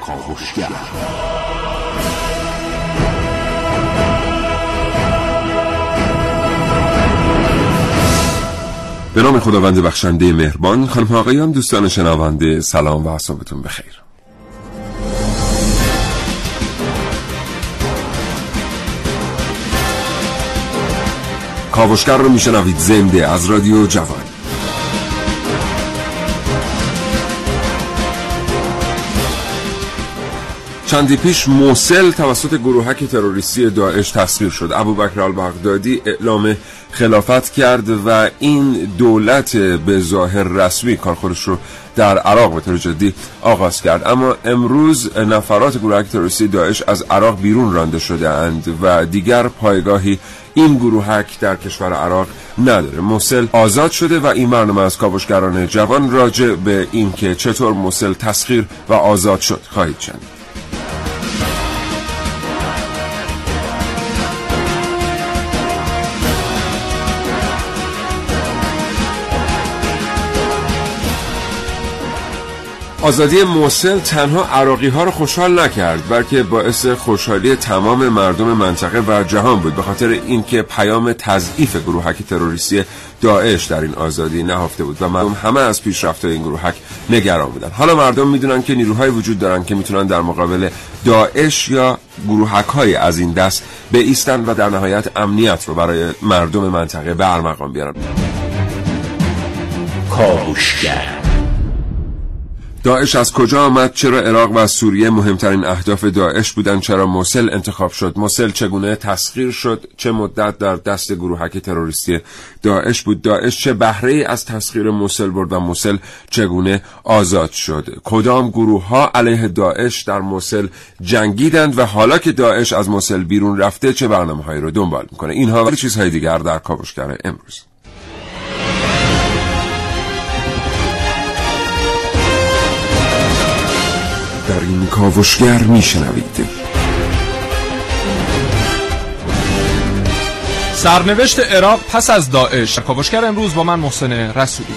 کاوشگر به نام خداوند بخشنده مهربان خانم آقایان دوستان شنونده سلام و صبحتون بخیر. کاوشگر رو میشنوید زنده از رادیو جوان. چندی پیش موسل توسط گروهک تروریستی داعش تسخیر شد. ابوبکر البغدادی اعلام خلافت کرد و این دولت به ظاهر رسمی کار خودش رو در عراق به طور جدی آغاز کرد. اما امروز نفرات گروهک تروریستی داعش از عراق بیرون رانده شده اند و دیگر پایگاهی این گروهک در کشور عراق نداره. موسل آزاد شده و این برنامه از کاوشگران جوان راجع به اینکه چطور موسل تسخیر و آزاد شد خواهید شنید. آزادی موسل تنها عراقی ها رو خوشحال نکرد بلکه باعث خوشحالی تمام مردم منطقه و جهان بود. به خاطر اینکه پیام تضعیف گروهک تروریستی داعش در این آزادی نهفته بود و مردم همه از پیشرفت این گروهک نگران بودن حالا مردم می‌دونن که نیروهای وجود دارن که می‌تونن در مقابل داعش یا گروهک های از این دست به ایستن و در نهایت امنیت رو برای مردم منطقه به ارمغان بیارن. کاوشگر. داعش از کجا آمد؟ چرا عراق و سوریه مهمترین اهداف داعش بودند چرا موسل انتخاب شد؟ موسل چگونه تسخیر شد؟ چه مدت در دست گروهک تروریستی داعش بود؟ داعش چه بهره از تسخیر موسل برد و موسل چگونه آزاد شد؟ کدام گروه ها علیه داعش در موسل جنگیدند و حالا که داعش از موسل بیرون رفته چه برنامه هایی رو دنبال می‌کنه؟ اینها و چیزهای دیگر در کاوشگر امروز. کاوشگر میشنوید سرنوشت عراق پس از داعش. کاوشگر امروز با من محسن رسولی.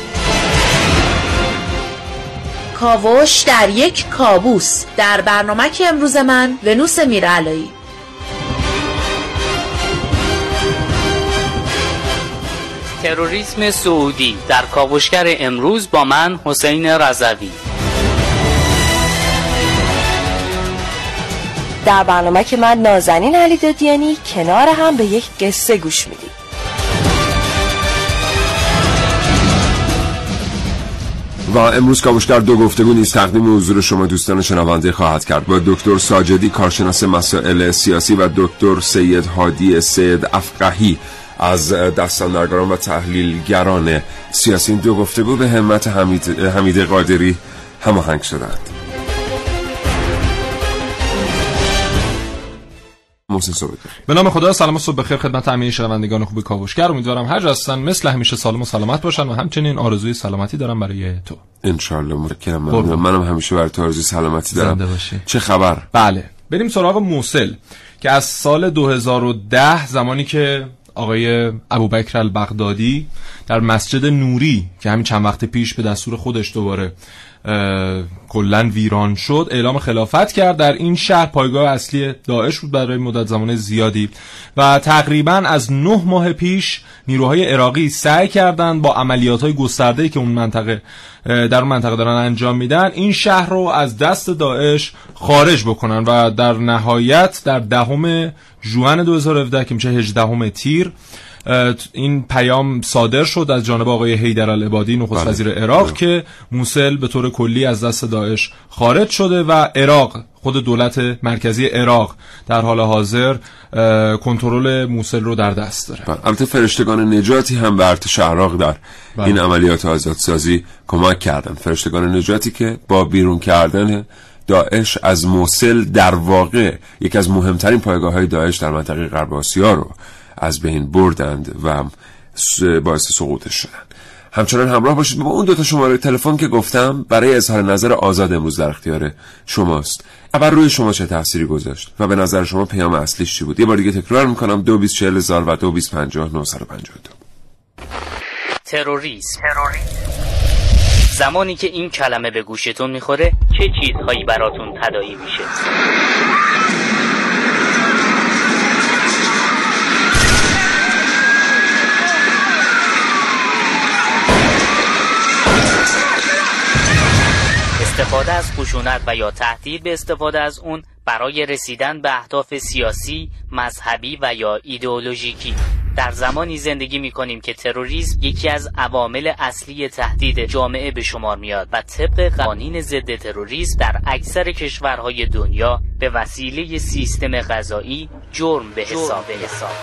کاوش در یک کابوس. در برنامه که امروز من ونوس میرعلایی. تروریسم سعودی. در کاوشگر امروز با من حسین رضوی. در برنامه که من نازنین علی دادیانی کنار هم به یک قصه گوش میدیم. و امروز کاوشگر دو گفتگو نیز تقدیم حضور شما دوستان شنونده خواهد کرد. با دکتر ساجدی کارشناس مسائل سیاسی و دکتر سید هادی سید افقهی از دستاندرگران و تحلیلگران سیاسی. دو گفتگو به همت حمید, حمید قادری هماهنگ شدند محسن صبح به نام خدا سلام صبح بخیر خدمت همه شنوندگان خوب کاوشگر. امیدوارم هر هستن مثل همیشه سالم و سلامت باشن و همچنین آرزوی سلامتی دارم برای تو. ان شاء الله متشکرم منم همیشه برای تو آرزوی سلامتی دارم. چه خبر؟ بله. بریم سراغ موسل که از سال 2010 زمانی که آقای ابوبکر البغدادی در مسجد نوری که همین چند وقت پیش به دستور خودش دوباره کلا ویران شد. اعلام خلافت کرد در این شهر. پایگاه اصلی داعش بود برای مدت زمان زیادی. و تقریبا از نه ماه پیش نیروهای عراقی سعی کردند با عملیات های گسترده که اون منطقه در اون منطقه دارن انجام میدن این شهر رو از دست داعش خارج بکنن. و در نهایت در دهم جوان 2017 که میشه 18 تیر این پیام صادر شد از جانب آقای حیدر العبادی نخست بله. وزیر عراق بله. که موسل به طور کلی از دست داعش خارج شده و عراق خود دولت مرکزی عراق در حال حاضر کنترل موسل رو در دست داره بله. البته فرشتگان نجاتی هم به ارتش عراق در بله. این عملیات آزادسازی کمک کردن فرشتگان نجاتی که با بیرون کردن داعش از موسل در واقع یکی از مهمترین پایگاه های داعش در منطقه غرب آسیا رو از بین بردند و باعث سقوطش شدند. همچنان همراه باشید با اون دو تا شماره تلفن که گفتم برای اظهار نظر آزاد امروز در اختیار شماست. اول روی شما چه تأثیری گذاشت و به نظر شما پیام اصلیش چی بود؟ یه بار دیگه تکرار می‌کنم. دو بیس چهل هزار و دو بیس پنجاه تروریسم زمانی که این کلمه به گوشتون می‌خوره چه چیزهایی براتون تدایی میشه؟ استفاده از خشونت و یا تهدید به استفاده از اون برای رسیدن به اهداف سیاسی، مذهبی و یا ایدئولوژیکی. در زمانی زندگی می کنیم که تروریسم یکی از عوامل اصلی تهدید جامعه به شمار میاد و طبق قوانین ضد تروریسم در اکثر کشورهای دنیا به وسیله سیستم غذایی جرم به حساب حساب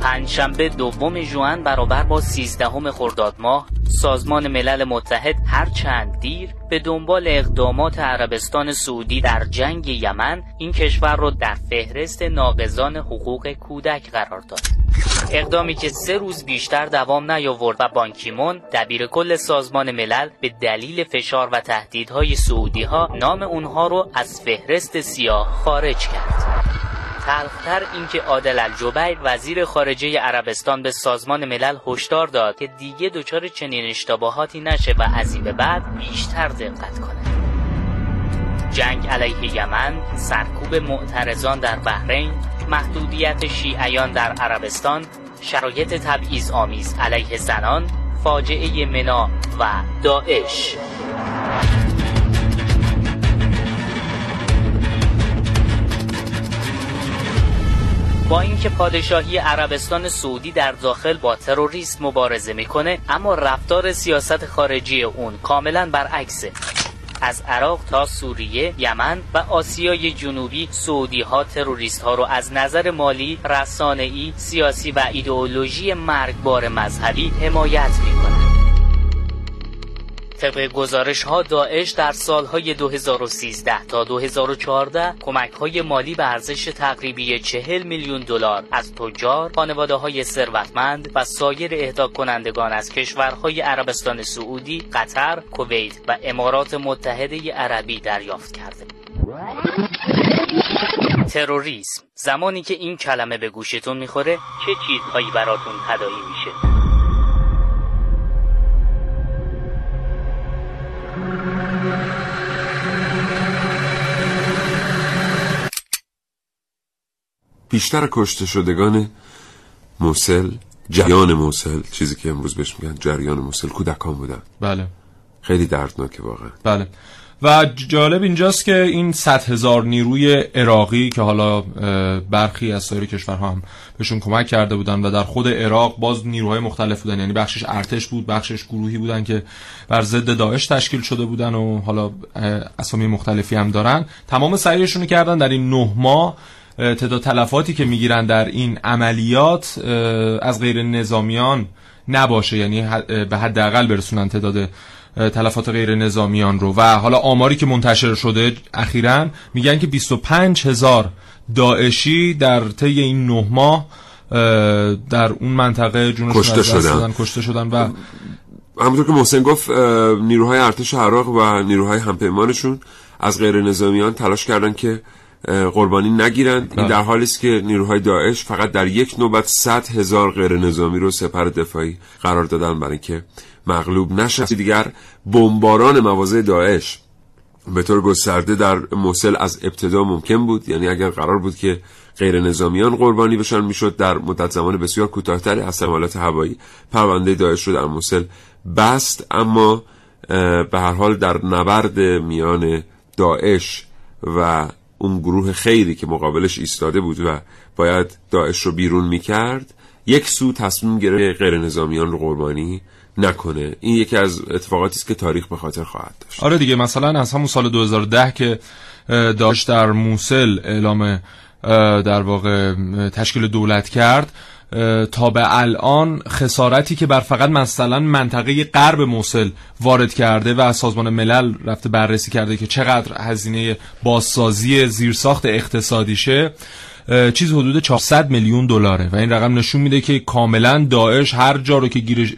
پنجشنبه دوم ژوئن برابر با سیزدهم خرداد ماه سازمان ملل متحد هر چند دیر به دنبال اقدامات عربستان سعودی در جنگ یمن این کشور را در فهرست ناقضان حقوق کودک قرار داد. اقدامی که سه روز بیشتر دوام نیاورد و بانکیمون دبیر کل سازمان ملل به دلیل فشار و تهدیدهای سعودی ها نام اونها رو از فهرست سیاه خارج کرد. تلختر اینکه عادل الجبیر وزیر خارجه عربستان به سازمان ملل هشدار داد که دیگه دچار چنین اشتباهاتی نشه و از این به بعد بیشتر دقت کنه. جنگ علیه یمن سرکوب معترضان در بحرین محدودیت شیعیان در عربستان شرایط تبعیض آمیز علیه زنان فاجعه منا و داعش. با اینکه پادشاهی عربستان سعودی در داخل با تروریسم مبارزه می‌کنه اما رفتار سیاست خارجی اون کاملا برعکسه از عراق تا سوریه، یمن و آسیای جنوبی سعودی ها تروریست ها رو از نظر مالی، رسانه‌ای، سیاسی و ایدئولوژی مرگبار مذهبی حمایت می‌کنند. طبق گزارش ها داعش در سالهای 2013 تا 2014 کمک های مالی به ارزش تقریبی 40 میلیون دلار از تجار، خانواده های ثروتمند و سایر اهدا کنندگان از کشورهای عربستان سعودی، قطر، کویت و امارات متحده عربی دریافت کرده. تروریسم زمانی که این کلمه به گوشتون می‌خوره چه چیزهایی براتون تدایی میشه؟ بیشتر کشته شدگان موسل جریان موسل چیزی که امروز بهش میگن جریان موسل کودکان بودن. بله. خیلی دردناکه واقعا. بله. و جالب اینجاست که این صد هزار نیروی عراقی که حالا برخی از سایر کشورها هم بهشون کمک کرده بودن و در خود عراق باز نیروهای مختلف بودن. یعنی بخشش ارتش بود بخشش گروهی بودن که بر ضد داعش تشکیل شده بودن و حالا اسامی مختلفی هم دارن. تمام سعیشون کردن در این نه ماه. تعداد تلفاتی که می‌گیرن در این عملیات از غیر نظامیان نباشه. یعنی به حداقل برسونن تعداد تلفات غیر نظامیان رو و حالا آماری که منتشر شده اخیرا میگن که 25 هزار داعشی در طی این نه ماه در اون منطقه جونشون کشته شدن. کشته شدن و همونطور که محسن گفت نیروهای ارتش عراق و نیروهای همپیمانشون از غیر نظامیان تلاش کردن که قربانی نگیرند این بله. در حالی است که نیروهای داعش فقط در یک نوبت 100 هزار غیر نظامی رو سپر دفاعی قرار دادن برای که مغلوب نشه دیگر بمباران مواضع داعش به طور گسترده در موسل از ابتدا ممکن بود. یعنی اگر قرار بود که غیر نظامیان قربانی بشن می‌شد در مدت زمان بسیار کوتاهتری از حملات هوایی پرونده داعش رو در موسل بست. اما به هر حال در نبرد میان داعش و اون گروه خیری که مقابلش ایستاده بود و باید داعش رو بیرون می‌کرد یک سو تصمیم گرفت غیر نظامیان رو قربانی نکنه. این یکی از اتفاقاتی است که تاریخ به خاطر خواهد داشت. آره دیگه مثلا از همون سال 2010 که داشت در موسل اعلام در واقع تشکیل دولت کرد تا به الان خسارتی که بر فقط مثلا منطقه غرب موسل وارد کرده و سازمان ملل رفته بررسی کرده که چقدر هزینه بازسازی زیرساخت اقتصادیشه چیز حدود 400 میلیون دلاره و این رقم نشون میده که کاملا داعش هر جا رو که گیرش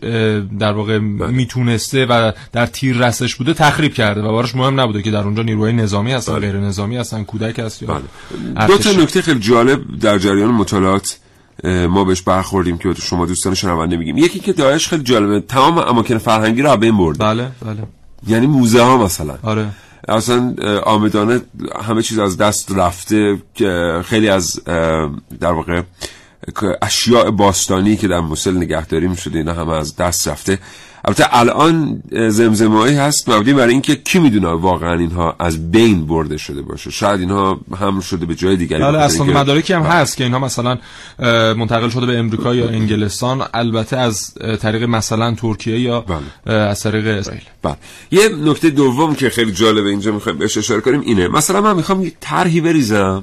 در واقع بله. می‌تونسته و در تیر رستش بوده تخریب کرده و براش مهم نبوده که در اونجا نیروهای نظامی هستن بله. غیر نظامی هستن کودک هست یا بله. دو تا نکته خیلی جالب در جریان مطالعات ما بهش برخوردیم که شما دوستان شنونده میگیم یکی که داعش خیلی جالبه تمام اماکن فرهنگی رو بین برده بله بله یعنی موزه ها مثلا آره اصلا آمدانه همه چیز از دست رفته که خیلی از در واقع اشیاء باستانی که در موسل نگهداری می شده اینا همه از دست رفته. البته الان زمزمایی هست مبنی برای اینکه کی می‌دونه واقعا اینها از بین برده شده باشه شاید اینها هم شده به جای دیگری بله اصلا مدارکی هم بله. هست که اینها مثلا منتقل شده به امریکا یا انگلستان البته از طریق مثلا ترکیه یا بله. از طریق اسرائیل بله یه نکته دوم که خیلی جالبه اینجا می‌خوایم بهش اشاره کنیم اینه مثلا من می‌خوام یک طرحی بریزم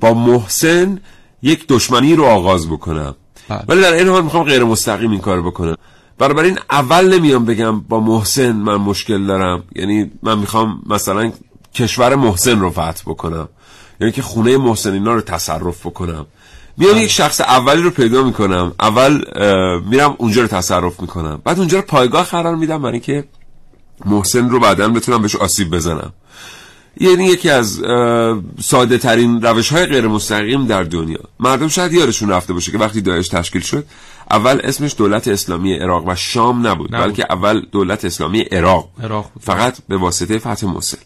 با محسن یک دشمنی رو آغاز بکنم بله. ولی در این حال می‌خوام غیر مستقیم این کار بکنم این اول نمیام بگم با محسن من مشکل دارم. یعنی من می‌خوام مثلا کشور محسن رو فتح بکنم. یعنی که خونه محسن اینا رو تصرف بکنم. میام. یک شخص اولی رو پیدا می‌کنم. اول میرم اونجا رو تصرف می‌کنم. بعد اونجا رو پایگاه قرار میدم برای که محسن رو بعدا بتونم بهش آسیب بزنم. یعنی یکی از ساده ترین روش های غیر مستقیم در دنیا. مردم شاید یارشون رفته باشه که وقتی داعش تشکیل شد اول اسمش دولت اسلامی عراق و شام نبود, نبود. بلکه اول دولت اسلامی عراق, فقط به واسطه فتح موصل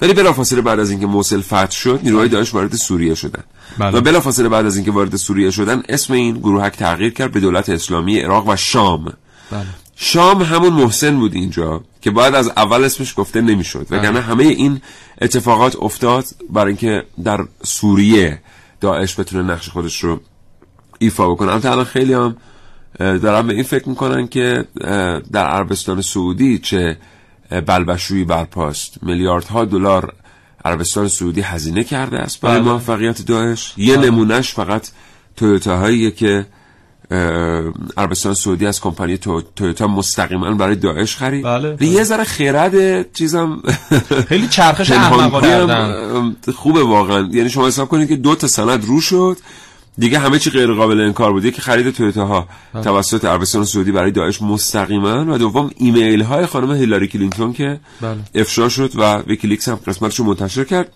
ولی بلافاصله بعد از اینکه موصل فتح شد نیروهای بله. داعش وارد سوریه شدن بله. و بلافاصله بعد از اینکه وارد سوریه شدن اسم این گروهک تغییر کرد به دولت اسلامی عراق و شام بله. شام همون محسن بود اینجا که باید از اول اسمش گفته نمی‌شد وگرنه همه این اتفاقات افتاد برای اینکه در سوریه داعش بتونه نقش خودش رو ایفا بکنه البته الان خیلی هم دارن به این فکر می‌کنن که در عربستان سعودی چه بلبشویی برپاست میلیاردها دلار عربستان سعودی هزینه کرده است برای بله. موفقیت داعش یه بله. نمونهش فقط تویوتا که عربستان سعودی از کمپانی تویوتا مستقیما برای داعش خرید بله, بله. یه ذره خرد چیزم خیلی چرخش احمقانه خوبه واقعا یعنی شما حساب کنید که دو تا سند رو شد دیگه همه چی غیر قابل انکار بود. که خرید تویوتا ها. توسط عربستان سعودی برای داعش مستقیما و دوم ایمیل های خانم هیلاری کلینتون که بله. افشا شد و ویکیلیکس هم قسمتشو منتشر کرد.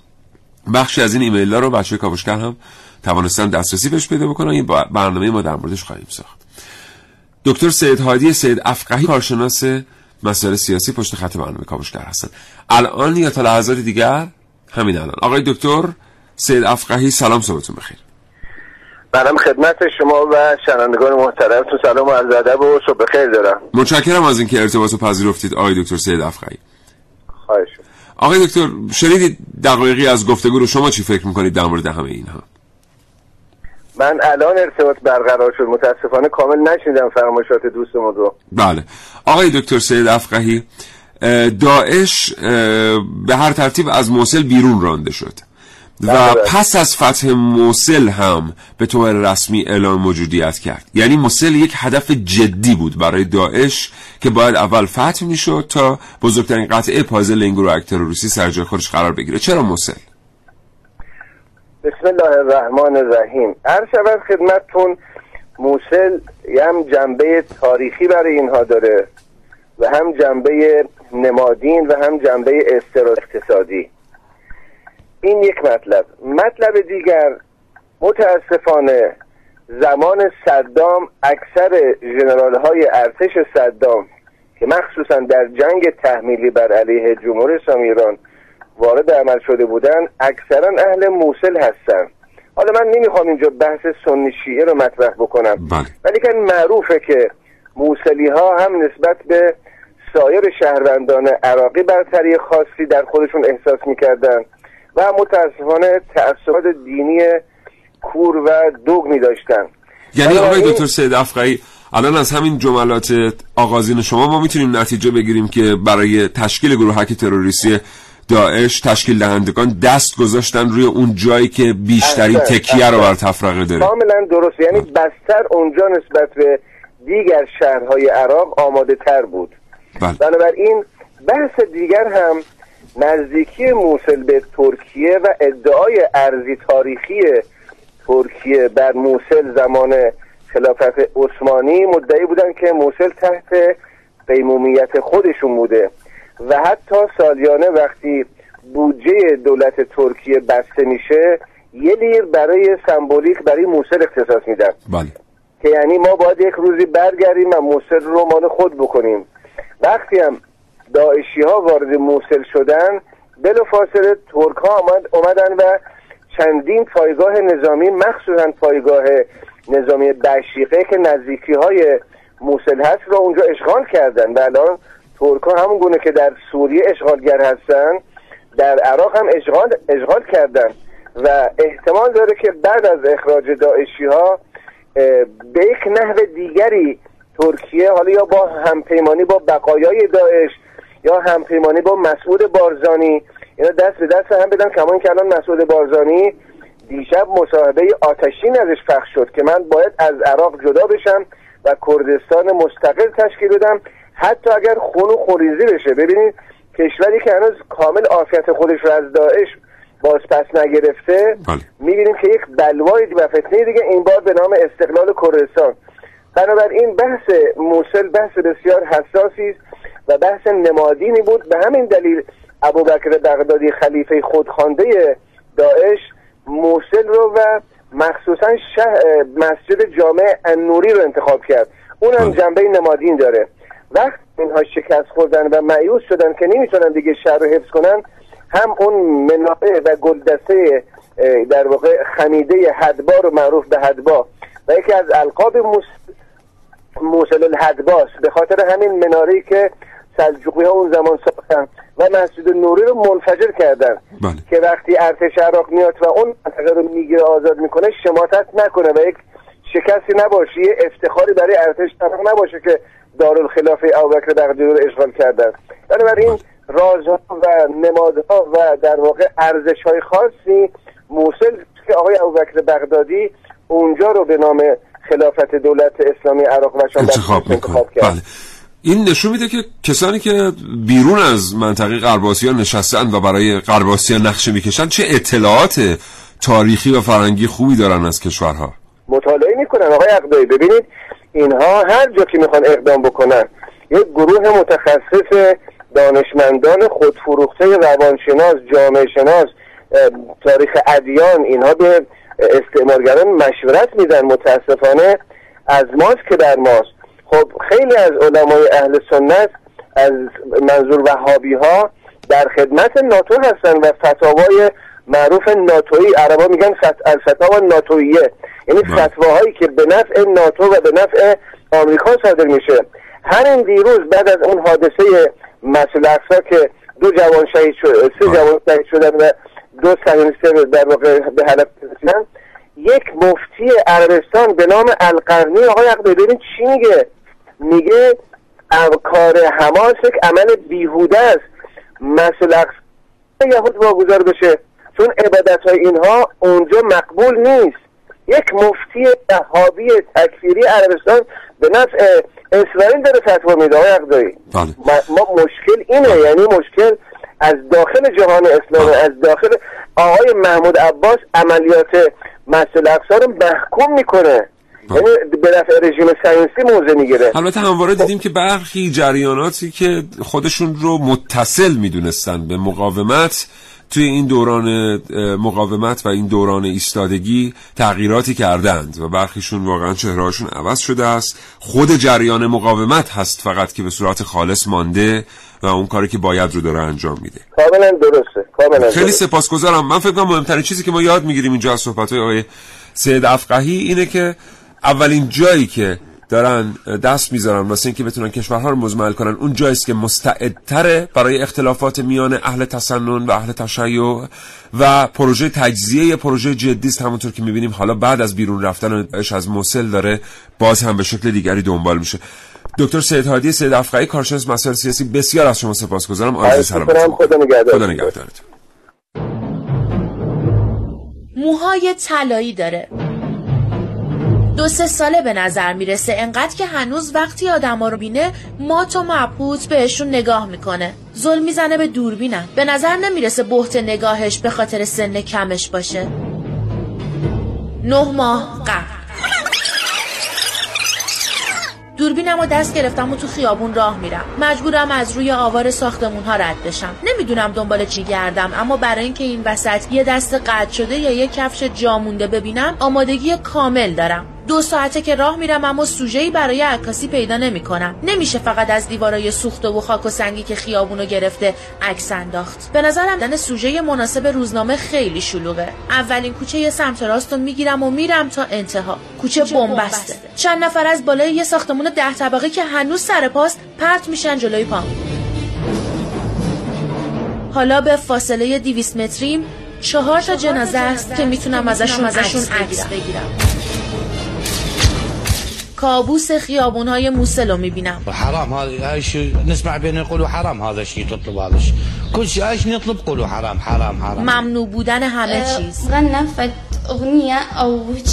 بخشی از این ایمیل ها رو بچه کاوشگر هم توانستن دسترسی بهش پیدا بکنن. این برنامه ما در موردش خواهیم ساخت. دکتر سید هادی سید افقهی کارشناس مسائل سیاسی پشت خط برنامه کاوشگر هستن. الان یا تا لحظات دیگر؟ همین الان. آقای دکتر سید افقهی سلام صبحتون بخیر. منم خدمت شما و شنوندگان محترمتون سلام و عرض ادب و صبح بخیر دارم. متشکرم از اینکه ارتباط رو پذیرفتید آقای دکتر سید افقهی خواهش آقای دکتر شنیدید دقایقی از گفتگو رو شما چی فکر می‌کنید در مورد همه اینها؟ من الان ارتباط برقرار شد متاسفانه کامل نشیدم فرمایشات دوستمون رو. بله. آقای دکتر سید افقهی داعش به هر ترتیب از موصل بیرون رانده شد. و بله، بله. پس از فتح موصل هم به طور رسمی اعلام موجودیت کرد. یعنی موصل یک هدف جدی بود برای داعش که باید اول فتح می‌شد تا بزرگترین قطعه پازل این گروه تروریستی سر جای خودش قرار بگیره. چرا موصل؟ بسم الله الرحمن الرحیم. هر شود خدمتتون موسل هم جنبه تاریخی برای اینها داره و هم جنبه نمادین و هم جنبه استرا اقتصادی. این یک مطلب. مطلب دیگر متاسفانه زمان صدام اکثر جنرال های ارتش صدام که مخصوصا در جنگ تحمیلی بر علیه جمهوری اسلامی ایران وارد عمل شده بودن اکثرا اهل موسل هستن حالا من نمی‌خوام اینجا بحث سنی شیعه رو مطرح بکنم. بله. ولی که معروفه که موسلی ها هم نسبت به سایر شهروندان عراقی برتری خاصی در خودشون احساس می‌کردن. و متاسفانه تعصبات دینی کور و دوگ داشتن. یعنی آقای دکتر سید افقایی الان از همین جملات آغازین شما ما می‌تونیم نتیجه بگیریم که برای تشکیل گروهک تروریستی داعش تشکیل دهندگان دست گذاشتن روی اون جایی که بیشترین تکیه رو بر تفرقه داره. کاملا درست. یعنی بستر اونجا نسبت به دیگر شهرهای عراق آماده تر بود. بله. بنابراین بحث دیگر هم نزدیکی موسل به ترکیه و ادعای ارزی تاریخی ترکیه بر موسل زمان خلافت عثمانی مدعی بودن که موسل تحت قیمومیت خودشون بوده و حتی سالیانه وقتی بودجه دولت ترکیه بسته میشه یه لیر برای سمبولیک برای موسل اختصاص میدن. بله. که یعنی ما باید یک روزی برگردیم و موسل رو مال خود بکنیم. وقتی هم داعشی ها وارد موسل شدن بلا فاصله ترک ها آمد اومدن و چندین پایگاه نظامی مخصوصا پایگاه نظامی بشیقه که نزدیکی های موسل هست را اونجا اشغال کردن و الان ترک ها همون گونه که در سوریه اشغالگر هستن در عراق هم اشغال, اشغال کردن و احتمال داره که بعد از اخراج داعشی ها به یک نحو دیگری ترکیه حالا یا با همپیمانی با بقایای داعش یا همپیمانی با مسعود بارزانی. اینا دست به دست هم بدن کمان که الان مسعود بارزانی دیشب مصاحبه آتشین ازش پخش شد که من باید از عراق جدا بشم و کردستان مستقل تشکیل بدم. حتی اگر خون و خوریزی بشه. ببینید کشوری که هنوز کامل عافیت خودش رو از داعش باز پس نگرفته بله. می‌بینیم که یک بلوای و فتنه دیگه این بار به نام استقلال کردستان. بنابراین بحث موسل بحث بسیار حساسی است. و بحث نمادینی بود. به همین دلیل ابوبکر بغدادی خلیفه خودخوانده داعش موسل رو و مخصوصا مسجد جامع النوری رو انتخاب کرد. اون هم جنبه نمادین داره. وقت اینها شکست خوردن و معیوس شدن که نمی‌تونن دیگه شهر رو حفظ کنن هم اون منابع و گلدسته در واقع خمیده حدبا رو معروف به حدبا. و یکی از القاب موسل, موسل الحدباست به خاطر همین مناری که سلجوقی ها اون زمان ساختن و مسجد نوری رو منفجر کردن بله. که وقتی ارتش عراق میاد و اون منطقه رو می‌گیره آزاد می‌کنه شماتت نکنه و یک شکستی نباشه یه افتخاری برای ارتش عراق نباشه که دارالخلافه ابوبکر بغدادی رو اشغال کردن بنابراین رازها و نمادها و در واقع ارزش های خاصی موصل که آقای ابوبکر بغدادی اونجا رو به نام خلافت دولت اسلامی عراق و شام انتخاب, انتخاب کرد. بله. این نشون میده که کسانی که بیرون از منطقه قرباسیان نشستن و برای قرباسیان نقشه می‌کشن چه اطلاعات تاریخی و فرنگی خوبی دارن از کشورها؟ مطالعه می‌کنن. آقای اقدایی ببینید اینها هر جا که می‌خوان اقدام بکنن یک گروه متخصص دانشمندان خودفروخته روانشناس جامعه شناس تاریخ ادیان اینها به استعمارگران مشورت میدن متاسفانه از ماست که در ماست. خب خیلی از علمای اهل سنت از منظور وهابی ها در خدمت ناتو هستن و فتاوای معروف ناتویی عربا میگن فت... الفتاوا ناتویه. یعنی فتواهایی که به نفع ناتو و به نفع آمریکا صادر میشه. همین دیروز بعد از اون حادثه مسئول اقصا که دو جوان شهید شد سه جوان شهید شدن و دو صهیونیست در واقع به هدف رسیدن یک مفتی عربستان به نام القرنی آقای عقل ببینید چی میگه. میگه کار حماس یک عمل بیهوده است. مسئول اقصا یهود واگذار بشه. چون عبادت های اینها اونجا مقبول نیست. یک مفتی وهابی تکفیری عربستان به نفع اسرائیل داره فتوا میده آقای بله. ما مشکل اینه. یعنی مشکل از داخل جهان اسلامی بله. از داخل آقای محمود عباس عملیات مسئول اقصا رو محکوم می‌کنه. یعنی به نفع رژیم ساینسی موضع می‌گیره. البته همواره دیدیم که برخی جریاناتی که خودشون رو متصل می‌دونستن به مقاومت توی این دوران مقاومت و این دوران ایستادگی تغییراتی کردند و برخیشون واقعا چهرهاشون عوض شده است. خود جریان مقاومت هست فقط که به صورت خالص مانده. و اون کاری که باید رو داره انجام میده. کاملا درسته کاملا خیلی سپاسگزارم. من فکر کنم مهمترین چیزی که ما یاد می‌گیریم اینجا از صحبت های آقای سید افقهی اینه که اولین جایی که دارن دست می‌ذارن واسه اینکه بتونن کشورها رو مزمل کنن اون جاییست که مستعدتره برای اختلافات میان اهل تسنن و اهل تشیع و پروژه تجزیه پروژه جدی است همونطور که می‌بینیم. حالا بعد از بیرون رفتن از موسل داره باز هم به شکل دیگری دنبال میشه. دکتر سید هادی سید افقایی کارشناس مسائل سیاسی بسیار از شما سپاسگزارم. آرزوی سلامت خدا نگهدارتون. موهای طلایی داره. دو سه ساله به نظر می‌رسه انقدر که هنوز وقتی آدما رو بینه مات و مبهوت بهشون نگاه می‌کنه. ظلم می‌زنه به دوربینم به نظر نمی‌رسه بحت نگاهش به خاطر سن کمش باشه. نه ماه قبل. دوربینم و دست گرفتم و تو خیابون راه میرم. مجبورم از روی آوار ساختمون ها رد بشم. نمی‌دونم دنبال چی گردم اما برای اینکه این وسط یه دست قطع شده یا یه کفش جامونده ببینم آمادگی کامل دارم. دو ساعته که راه میرم اما سوژه‌ای برای عکاسی پیدا نمی‌کنم. نمیشه فقط از دیوارای سوخته و خاک و سنگی که خیابونو گرفته عکس انداخت. به نظرم دن سوژه مناسب روزنامه خیلی شلوغه. اولین کوچه یه سمت راست رو می‌گیرم و میرم تا انتها. کوچه بنبسته. چند نفر از بالای یه ساختمون ده طبقه که هنوز سر پاست پرت میشن جلوی پام حالا به فاصله 200 متریم چهار تا جنازه است که می‌تونم ازشون ازشون عکس بگیرم. کابوس خیابون های موسل رو می‌بینم. حرام هذا نسمع بين يقولوا حرام هذا الشيء تطلب هذا الشيء كل شيء ايش نطلب قولوا حرام حرام حرام. ممنوع بودن همه چیز. غنى فد هيك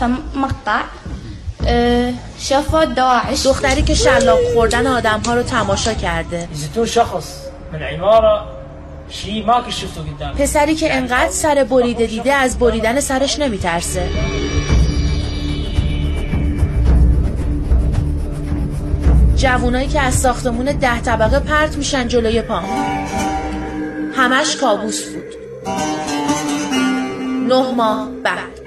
فمقطع أه، شافوا دواعش دختری که شلاق خوردن آدم ها رو تماشا کرده. يزتون شخص. من ما شفته قدامي پسری که انقدر سر بریده دیده از بریدن سرش نمیترسه. جوونایی که از ساختمون ده طبقه پرت میشن جلوی پام. همش کابوس بود. نه ماه بعد.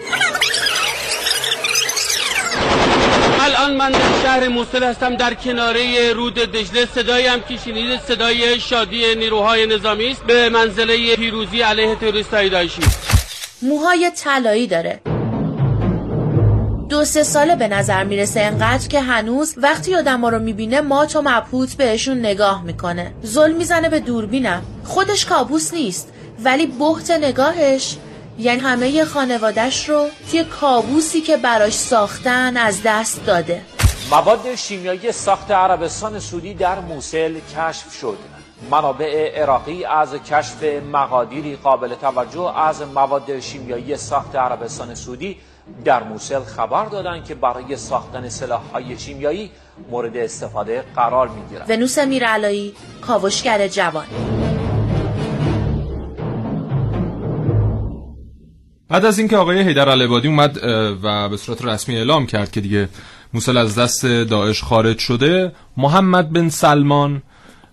الان من در شهر موصل هستم در کناره رود دجله. صدایی هم که شنیدید صدای شادی نیروهای نظامی است. به منزله پیروزی علیه تروریستای داعشی. موهای طلایی داره. دو سه ساله به نظر می‌رسه انقدر که هنوز وقتی آدم رو می‌بینه مات و مبهوت بهشون نگاه می‌کنه. ظلم می‌زنه به دوربینم. خودش کابوس نیست ولی بحت نگاهش یعنی همه خانوادش رو توی کابوسی که براش ساختن از دست داده. مواد شیمیایی ساخت عربستان سعودی در موسل کشف شد. منابع عراقی از کشف مقادیری قابل توجه از مواد شیمیایی ساخت عربستان سعودی در موسل خبر دادند که برای ساختن سلاح‌های شیمیایی مورد استفاده قرار می‌گیرند. ونوس میرعلایی کاوشگر جوان بعد از اینکه آقای حیدر العبادی اومد و به صورت رسمی اعلام کرد که دیگه موسل از دست داعش خارج شده محمد بن سلمان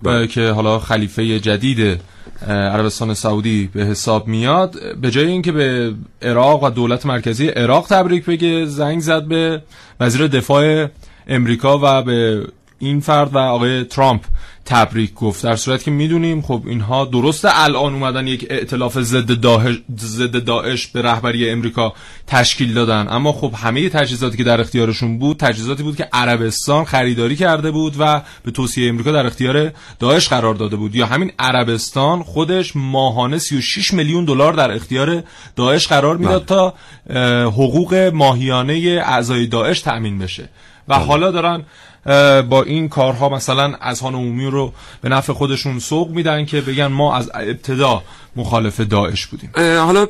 اه، که حالا خلیفه جدید عربستان سعودی به حساب میاد. به جای اینکه به عراق و دولت مرکزی عراق تبریک بگه زنگ زد به وزیر دفاع امریکا و به این فرد و آقای ترامپ تبریک گفت در صورت که می‌دونیم خب اینها درست الان اومدن یک ائتلاف ضد داعش ضد داعش به رهبری امریکا تشکیل دادن. اما خب همه تجهیزاتی که در اختیارشون بود تجهیزاتی بود که عربستان خریداری کرده بود و به توصیه امریکا در اختیار داعش قرار داده بود. یا همین عربستان خودش ماهانه 36 میلیون دلار در اختیار داعش قرار می‌داد تا حقوق ماهیانه اعضای داعش تأمین بشه. و حالا دارن با این کارها مثلا اذهان عمومی رو به نفع خودشون سوق میدن که بگن ما از ابتدا مخالف داعش بودیم. حالا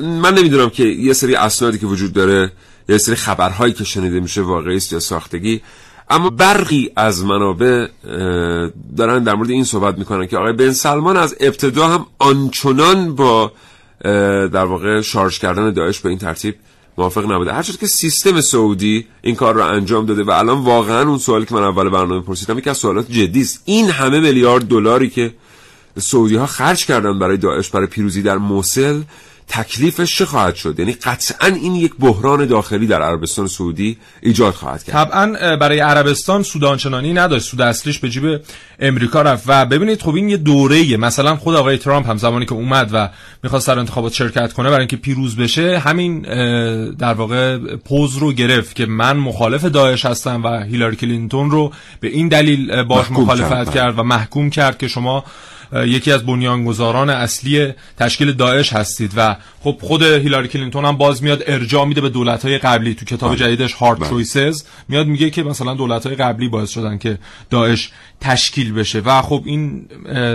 من نمی‌دونم که یه سری اسنادی که وجود داره یه سری خبرهایی که شنیده میشه واقعی است یا ساختگی. اما برقی از منابع دارن در مورد این صحبت می‌کنن که آقای بن سلمان از ابتدا هم آنچنان با در واقع شارژ کردن داعش به این ترتیب موافق نبوده. هرچند که سیستم سعودی این کار رو انجام داده و الان واقعا اون سوالی که من اول برنامه پرسیدم یکی از سوالات جدی است این همه میلیارد دلاری که سعودی ها خرج کردن برای داعش برای پیروزی در موسل تکلیفش چه خواهد شد؟ یعنی قطعا این یک بحران داخلی در عربستان سعودی ایجاد خواهد کرد. طبعا برای عربستان سود آنچنانی نداشت. سود اصلیش به جیب امریکا رفت. و ببینید خب این یه دوره مثلا خود آقای ترامپ هم زمانی که اومد و می‌خواست در انتخابات شرکت کنه برای اینکه پیروز بشه همین در واقع پوز رو گرفت که من مخالف داعش هستم و هیلاری کلینتون رو به این دلیل باش مخالفت کرد. کرد و محکوم کرد که شما یکی از بنیانگذاران اصلی تشکیل داعش هستید و خب خود هیلاری کلینتون هم باز میاد ارجاع میده به دولت‌های قبلی. تو کتاب جدیدش هارد بله. Choices میاد میگه که مثلا دولت‌های قبلی باعث شدن که داعش تشکیل بشه و خب این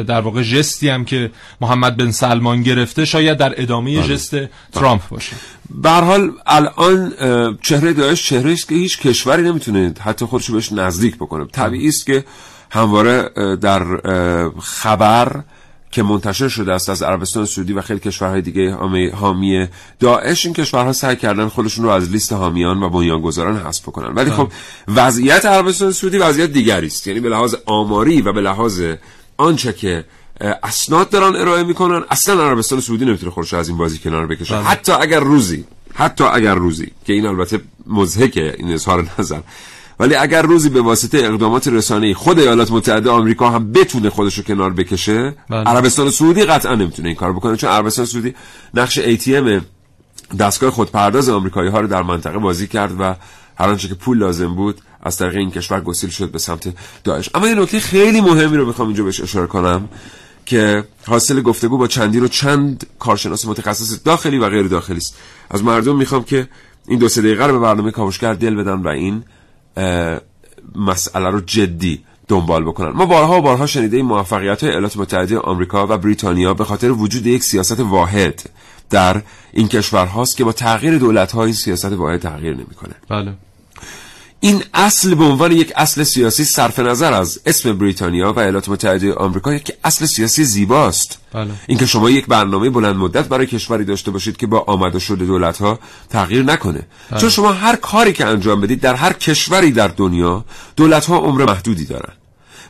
در واقع جستی هم که محمد بن سلمان گرفته شاید در ادامه جست ترامپ باشه. به هر حال الان چهره داعش چهره است که هیچ کشوری نمی‌تونه حتی خودشو بهش نزدیک بکنه. طبیعی است که همواره در خبر که منتشر شده است از عربستان سعودی و خیلی کشورهای دیگه حامی- داعش این کشورها سعی کردن خودشون رو از لیست حامیان و بنیانگذاران حذف بکنن ولی خب وضعیت عربستان سعودی وضعیت دیگری است یعنی به لحاظ آماری و به لحاظ آنچه که اسناد دارن ارائه می‌کنن اصلا عربستان سعودی نمی‌تونه خودش از این بازی کنار بکشه. بله. حتی اگر روزی حتی اگر روزی که این البته مضحکه این اظهار نظر ولی اگر روزی به واسطه اقدامات رسانه‌ای خود ایالات متحده آمریکا هم بتونه خودش رو کنار بکشه بله. عربستان سعودی قطعا نمی‌تونه این کار بکنه چون عربستان سعودی نقش ATM دستگاه خودپرداز آمریکایی ها رو در منطقه بازی کرد و هر آنچه که پول لازم بود از طریق این کشور گسیل شد به سمت داعش اما یه نکته خیلی مهمی رو می‌خوام اینجا بهش اشاره کنم که حاصل گفتگو با چندین و چند کارشناس متخصص داخلی و غیر داخلی است از مردم می‌خوام که این دو سه دقیقه رو به برنامه کاوشگر دل بدن و این مسئله رو جدی دنبال بکنن. ما بارها و بارها شنیده این موفقیت های ایالات متحده آمریکا و بریتانیا به خاطر وجود یک سیاست واحد در این کشورهاست که با تغییر دولت ها این سیاست واحد تغییر نمی‌کنه. بله. این اصل به عنوان یک اصل سیاسی صرف نظر از اسم بریتانیا و ایالات متحده آمریکا یک اصل سیاسی زیباست بله اینکه شما یک برنامه بلند مدت برای کشوری داشته باشید که با آمده شده دولت ها تغییر نکنه بله. چون شما هر کاری که انجام بدید در هر کشوری در دنیا دولت ها عمر محدودی دارن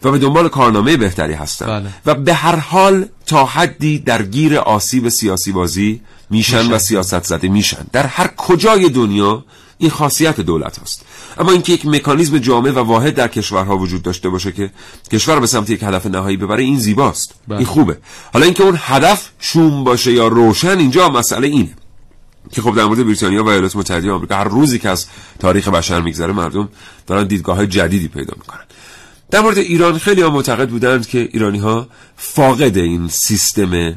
و به دنبال کارنامه بهتری هستن بله. و به هر حال تا حدی درگیر آسیب سیاسی بازی میشن میشن. و سیاست زده میشن در هر کجای دنیا این خاصیت دولت هست اما اینکه یک مکانیزم جامع و واحد در کشورها وجود داشته باشه که کشور به سمت یک هدف نهایی ببره این زیباست. بله. این خوبه. حالا اینکه اون هدف شوم باشه یا روشن اینجا مسئله اینه که خب در مورد بریتانیا و ایالات متحده آمریکا هر روزی که از تاریخ بشر میگذره مردم دارن دیدگاه های جدیدی پیدا می‌کنن. در مورد ایران خیلی ها معتقد بودند که ایرانی ها فاقد این سیستم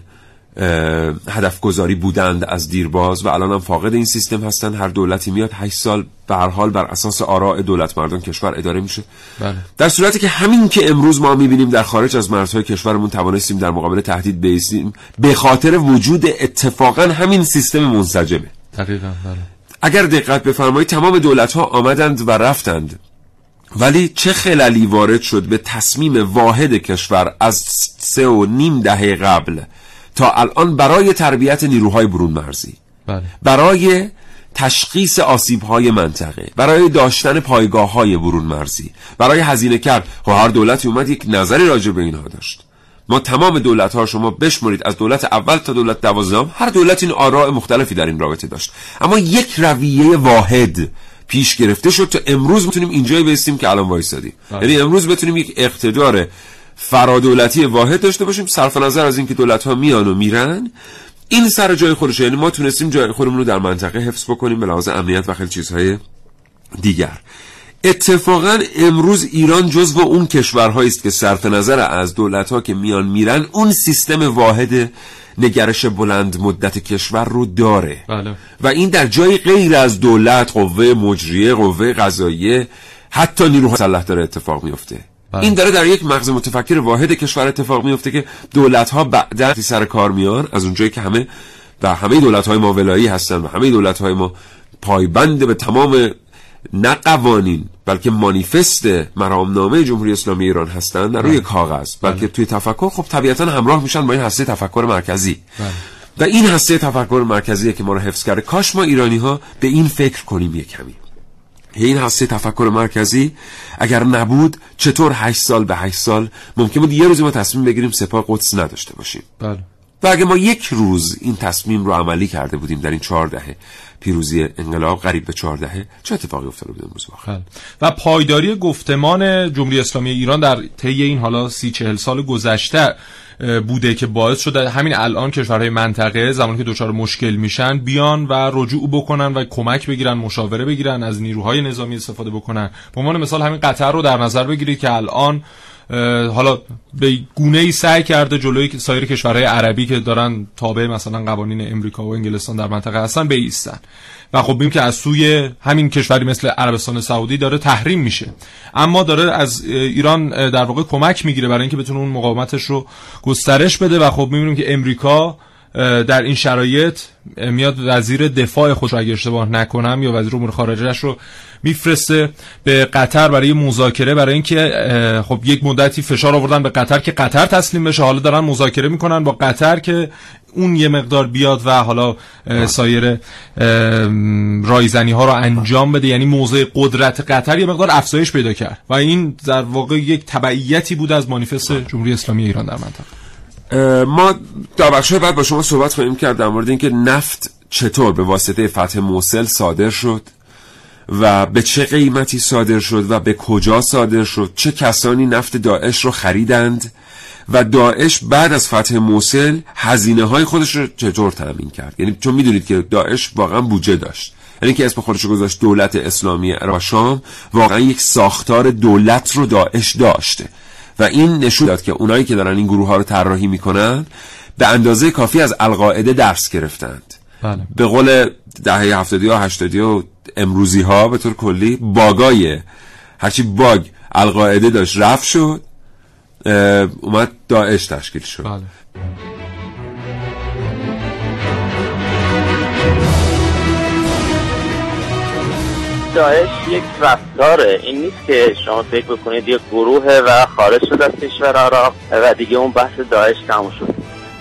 هدف گذاری بودند از دیرباز و الان هم فاقد این سیستم هستند هر دولتی میاد 8 سال به هر حال بر اساس آراء دولت مردان کشور اداره میشه. بله. در صورتی که همین که امروز ما می‌بینیم در خارج از مرزهای کشورمون توانستیم در مقابل تهدید بیستیم به خاطر وجود اتفاقا همین سیستم منسجمه. دقیقا بله. اگر دقت بفرمایید تمام دولت ها آمدند و رفتند. ولی چه خللی وارد شد به تصمیم واحد کشور از سه و نیم دهه قبل تا الان برای تربیت نیروهای برون مرزی بله. برای تشخیص آسیب های منطقه برای داشتن پایگاه های برون مرزی برای هزینه کرد. خب هر دولتی اومد یک نظری راجع به اینها داشت. ما تمام دولت ها شما بشمرید از دولت اول تا دولت دوازدهم هر دولت این آراء مختلفی در این رابطه داشت. اما یک رویه واحد پیش گرفته شد تا امروز می‌تونیم اینجای بیستیم که الان وایسادیم. بله. یعنی امروز بتونیم یک اقتدار فرادولتی واحد داشته باشیم. صرف نظر از اینکه دولت ها میان و میرن. این سر جای خودشه یعنی ما تونستیم جای خودمون رو در منطقه حفظ بکنیم به لحاظ امنیت و خیلی چیزهای دیگر. اتفاقا امروز ایران جزو اون کشورهایی است که صرف نظر از دولت ها که میان میرن اون سیستم واحد نگرش بلند مدت کشور رو داره. بله. و این در جای غیر از دولت قوه مجریه قوه قضاییه حتی نیروهای مسلح داره اتفاق میفته. بله. این داره در یک مغز متفکر واحد کشور اتفاق میفته که دولت ها بعدا سر کار میان از اونجایی که همه و همه دولت های ما ولایی هستن و همه دولت های ما پایبند به تمام نه قوانین بلکه مانیفست مرامنامه جمهوری اسلامی ایران هستند در روی کاغذ. بلکه توی تفکر خب طبیعتا همراه میشن با این هسته تفکر مرکزی. و این هسته تفکر مرکزی که ما رو حفظ کرده. کاش ما ایرانی ها به این فکر کنیم یک کمی. این هسته تفکر مرکزی اگر نبود چطور هشت سال به هشت سال ممکن بود یه روزی ما تصمیم بگیریم سپاه قدس نداشته باشیم؟ بله. و اگه ما یک روز این تصمیم رو عملی کرده بودیم در این چهار دهه پیروزی انقلاب قریب به چهار دهه چه اتفاقی افتاده بود امروز. و پایداری گفتمان جمهوری اسلامی ایران در طی این حالا سی چهل سال گذشته بوده که باعث شده همین الان کشورهای منطقه زمانی که دچار مشکل میشن بیان و رجوع بکنن و کمک بگیرن مشاوره بگیرن از نیروهای نظامی استفاده بکنن به عنوان مثال همین قطر رو در نظر بگیرید که الان حالا به گونه ای سعی کرده جلوی سایر کشورهای عربی که دارن تابع مثلا قوانین امریکا و انگلستان در منطقه هستن بیستن. و خب ببینیم که از سوی همین کشوری مثل عربستان سعودی داره تحریم میشه. اما داره از ایران در واقع کمک می‌گیره برای اینکه بتونه اون مقاومتش رو گسترش بده و خب می‌بینیم که امریکا در این شرایط میاد وزیر دفاع خود اگه اشتباه نکنم یا وزیر امور خارجهش رو میفرسته به قطر برای مذاکره برای اینکه خب یک مدتی فشار آوردن به قطر که قطر تسلیم بشه. حالا دارن مذاکره می‌کنن با قطر که اون یه مقدار بیاد و حالا سایر رایزنی ها رو انجام بده. یعنی موضع قدرت قطر یه مقدار افزایش پیدا کرد. و این در واقع یک تبعیتی بود از مانیفست جمهوری اسلامی ایران در منطقه. ما در بخش بعد با شما صحبت خواهیم کرد در مورد اینکه نفت چطور به واسطه فتح موسل صادر شد و به چه قیمتی صادر شد و به کجا صادر شد چه کسانی نفت داعش رو خریدند و داعش بعد از فتح موسل هزینه های خودش رو چطور تأمین کرد. یعنی چون می‌دونید که داعش واقعا بودجه داشت. یعنی که اسم خودش رو گذاشت دولت اسلامی عراق شام واقعا یک ساختار دولت رو داعش داشته. و این نشون داد که اونایی که دارن این گروه ها رو طراحی می‌کنن به اندازه کافی از القاعده درس گرفتند بله. به قول دهه هفتادی و هشتادی و امروزی ها به طور کلی باگای هرچی باگ القاعده داشت رفت شد اومد داعش تشکیل شد بله. داعش یک رفتاره. این نیست که شما فکر بکنید یک گروه و خارج شد از کشور عراق و دیگه اون بحث داعش تموم شد.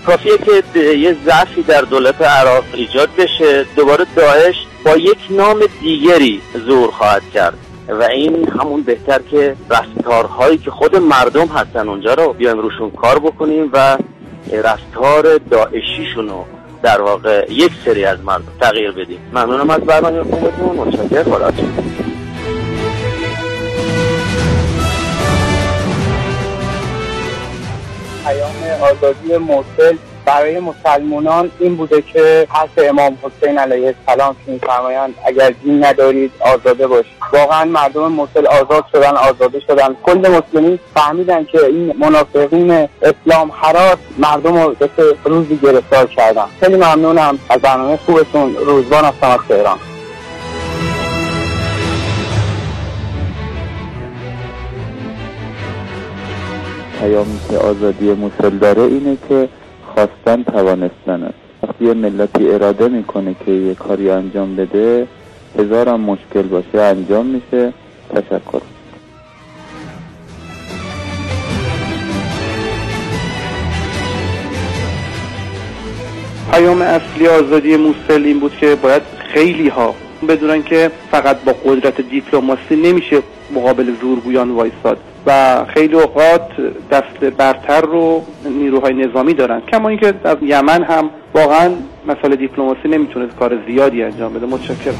کافیه که یه ضعفی در دولت عراق ایجاد بشه. دوباره داعش با یک نام دیگری زور خواهد کرد. و این همون بهتر که رفتارهایی که خود مردم هستن اونجا رو بیایم روشون کار بکنیم و رفتار داعشیشون رو در واقع یک سری از مردم تغییر بدیم ممنونم از برنامه خوبتون. متشکر خدا پیام آزادی موصل برای مسلمانان این بوده که حرف امام حسین علیه السلام که میفرمایند اگر دین ندارید آزاده باشید. واقعا مردم موصل آزاد شدن آزاده شدن. کل مسلمین فهمیدن که این منافقین اسلام حراس مردم رو روزی گرفتار کردن. خیلی ممنونم از برنامه خوبتون. روزبان هستم از تهران. پیامی که آزادی موسل داره اینه که خواستن توانستن است. وقتی یه ملتی اراده می‌کنه که یه کاری انجام بده هزارم مشکل باشه انجام میشه. تشکر. پیام اصلی آزادی موسل این بود که باید خیلی ها بدونن که فقط با قدرت دیپلماسی نمیشه مقابل زورگویان وایستاد و خیلی اوقات دست برتر رو نیروهای نظامی دارن. کما اینکه از یمن هم واقعا مسئله دیپلماسی نمی‌تونه کار زیادی انجام بده. متشکرم.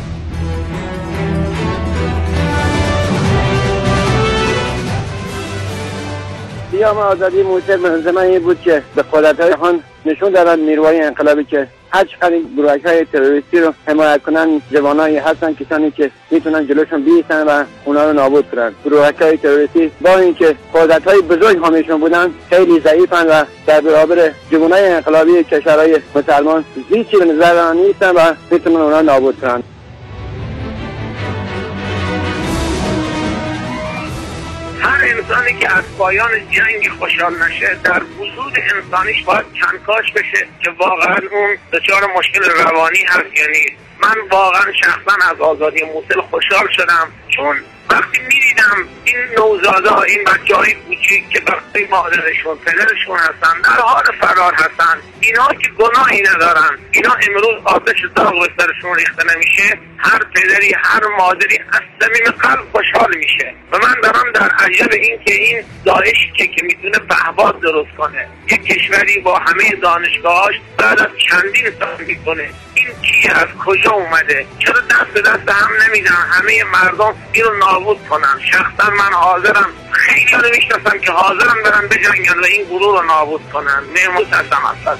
پیام آزادی موسیقی به من این بود که به قدرت های نشون دارن نیروهای انقلابی که هر چقدر گروه های تروریستی رو حمایت کنن جوانایی هستن کسانی که می‌تونن جلوشون بیستن و اونا رو نابود کنن. گروه های تروریستی با اینکه قدرت های بزرگ همیشون بودن خیلی ضعیفن و در برابر های انقلابی کشورهای مسلمان هیچی به نظر نیستن و می‌تونن اونا نابود کنن. انسانی که از پایان جنگ خوشحال نشه در وجود انسانیش باید کنکاش بشه که واقعا اون دچار مشکل روانی هست. یا نیست من واقعا شخصا از آزادی موسل خوشحال شدم چون وقتی می‌دیدم این نوزادا این بچه های کوچیک که وقتی مادرشون پدرشون هستن در حال فرار هستن. اینا که گناهی ندارن. اینا امروز آتش داغ به سرشون ریخته نمیشه. هر پدری هر مادری از صمیم قلب خوشحال میشه. و من دارم در عجب این که این داعش که که می‌تونه پهباد درست کنه. یک کشوری با همه دانشگاهاش بعد از چندین سال می‌کنه. این کی از کجا اومده؟ چرا دست به دست هم نمیدن؟ همه مردم این رو نابود کنن. شخصا من حاضرم. خیلی رو می‌شناسم که حاضرم برن بجنگن و این گروه رو نابود کنن. نموت هستم از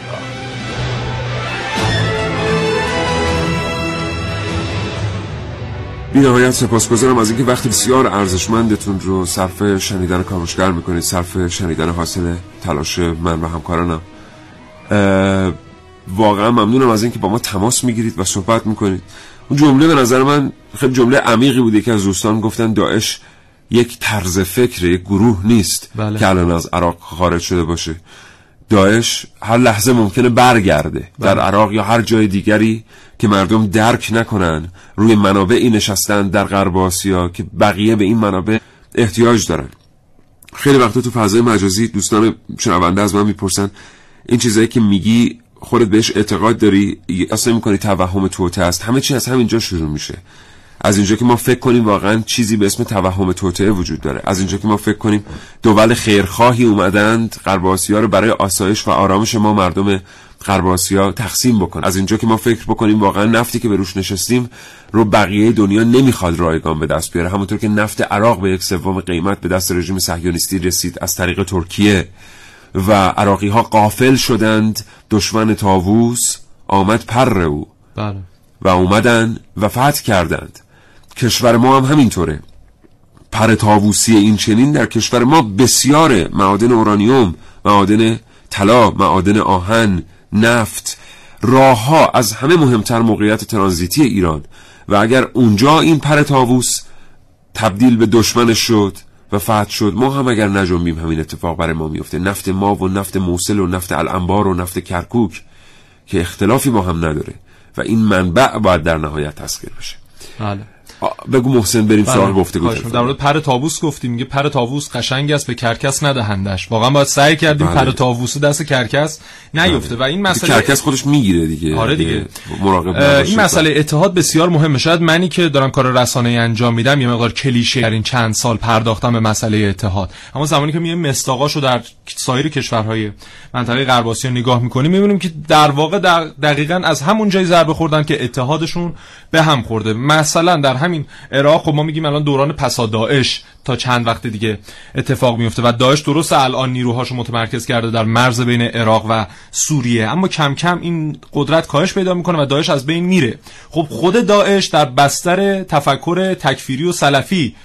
بی نهایت سپاسگزارم از اینکه وقتی بسیار ارزشمندتون رو صرف شنیدن کاموشگر می‌کنید صرف شنیدن حاصل تلاش من و همکارانم. واقعا ممنونم از اینکه با ما تماس می‌گیرید و صحبت می‌کنید. اون جمله به نظر من خیلی جمله عمیقی بوده که از دوستان گفتن داعش یک طرز فکر یک گروه نیست بله. که الان از عراق خارج شده باشه. داعش هر لحظه ممکنه برگرده در عراق یا هر جای دیگری که مردم درک نکنن. روی منابعی نشستن در غرب آسیا که بقیه به این منابع احتیاج دارن. خیلی وقتا تو فضای مجازی دوستان شنونده از من می‌پرسن این چیزایی که میگی خودت بهش اعتقاد داری؟ اصلا می‌کنی توهم توته است. همه چی از همینجا شروع میشه. از اینجا که ما فکر کنیم واقعا چیزی به اسم توهم توته وجود داره. از اینجا که ما فکر کنیم دول خیرخواهی اومدند غرب آسیا رو برای آسایش و آرامش ما مردم غرب آسیا تقسیم بکن از اینجا که ما فکر بکنیم واقعا نفتی که به روش نشستیم رو بقیه دنیا نمی‌خواد رایگان به دست بیاره. همونطور که نفت عراق به یک سوم قیمت به دست رژیم صهیونیستی رسید از طریق ترکیه و عراقی ها قافل شدند. دشمن تاووس آمد پر او بله. و اومدن و فتح کردند. کشور ما هم همینطوره. پر تاووسی این چنین در کشور ما بسیار معادن اورانیوم معادن طلا معادن آهن نفت راه ها از همه مهمتر موقعیت ترانزیتی ایران. و اگر اونجا این پر طاووس تبدیل به دشمنش شد و فتح شد ما هم اگر نجنبیم همین اتفاق برای ما میفته. نفت ما و نفت موصل و نفت الانبار و نفت کرکوک که اختلافی با هم نداره. و این منبع باید در نهایت تسخیر بشه. بله. بگو محسن بریم بله. سوال گفته می‌کنم. در مورد پر طاووس گفتیم میگه پر طاووس قشنگ است به کرکس ندهندش واقعا باید سعی کردیم بله. پر طاووس دست کرکس نیفته و این مسئله کرکس خودش می‌گیره دیگه آره دیگه. مراقب. این مسئله اتحاد بسیار مهمه شاید منی که دارم کار رسانه انجام میدم یه مقدار کلیشه در این چند سال پرداختم به مسئله اتحاد اما زمانی که میه مستاقاشو در سایر کشورهای منطقه غرب آسیا نگاه می‌کنیم می‌بینیم که در واقع دقیقا از همون جای ضربه خوردن که اتحادشون به هم خورده مثلا در همین عراق خب ما میگیم الان دوران پسا داعش تا چند وقت دیگه اتفاق میفته و داعش درست الان نیروهاشو متمرکز کرده در مرز بین عراق و سوریه. اما کم کم این قدرت کاهش پیدا می‌کنه و داعش از بین میره. خب خود داعش در بستر تفکر تکفیری و سلفی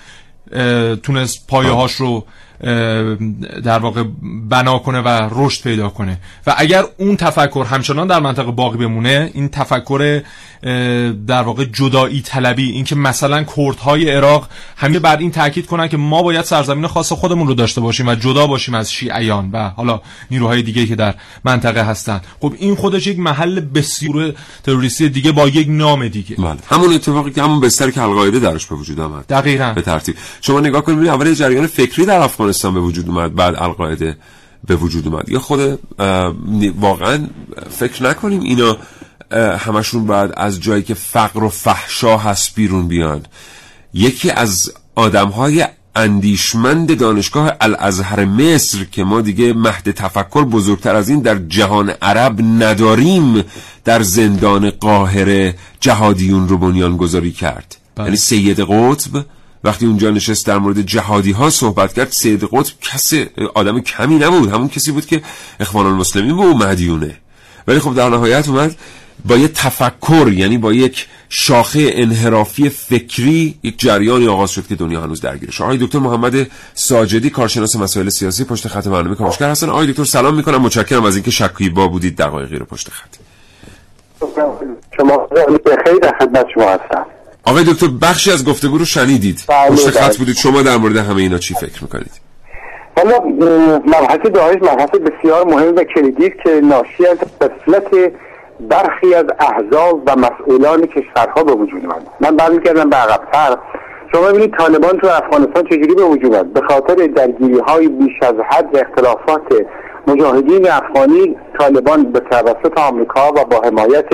تونست پایه هاش رو در واقع بنا کنه و رشد پیدا کنه. و اگر اون تفکر همچنان در منطقه باقی بمونه این تفکر در واقع جدایی طلبی اینکه مثلا کردهای عراق همه بر این تاکید کنن که ما باید سرزمین خاص خودمون رو داشته باشیم و جدا باشیم از شیعیان و حالا نیروهای دیگه که در منطقه هستن. خب این خودش یک محل بسیار تروریستی دیگه با یک نام دیگه. بله. همون اتفاقی که همون بستر که القاعده درش به وجود آمد. دقیقاً. به ترتیب. شما نگاه کنید اول جریان فکری در افغانستان به وجود اومد بعد القاعده به وجود اومد. یا خود واقعا فکر نکنیم اینا همشون بعد از جایی که فقر و فحشا هست بیرون بیان. یکی از آدمهای اندیشمند دانشگاه الازهر مصر که ما دیگه مهد تفکر بزرگتر از این در جهان عرب نداریم در زندان قاهره جهادیون رو بنیان گذاری کرد یعنی سید قطب وقتی اونجا نشست در مورد جهادی ها صحبت کرد سید قطب کسی آدم کمی نبود. همون کسی بود که اخوان المسلمین بود و مهدیونه ولی خب در نهایت اومد با یه تفکر یعنی با یک شاخه انحرافی فکری یک جریانی آغاز شد که دنیا هنوز درگیرش آقای دکتر محمد ساجدی کارشناس مسائل سیاسی پشت خط برنامه کاوشگر هستن. آقای دکتر سلام می‌کنم. متشکرم از اینکه شکوی با بودید دقایقی رو پشت خط. شما به در خدمت شما هستم. آقای دکتر بخشی از گفتگو رو شنیدید. بله، پشت خط بله. بودید. شما در مورد همه اینا چی فکر می‌کنید؟ حالا مبحث داعش مبحث بسیار مهم و کلیدی که ناشی از قسمت برخی از احزاب و مسئولان کشورها به وجود اومد. من برمیگردم به عقبتر. شما ببینید طالبان تو افغانستان چجوری به وجود اومد؟ به خاطر درگیری های بیش از حد و اختلافات مجاهدین افغانی طالبان به توسط آمریکا و با حمایت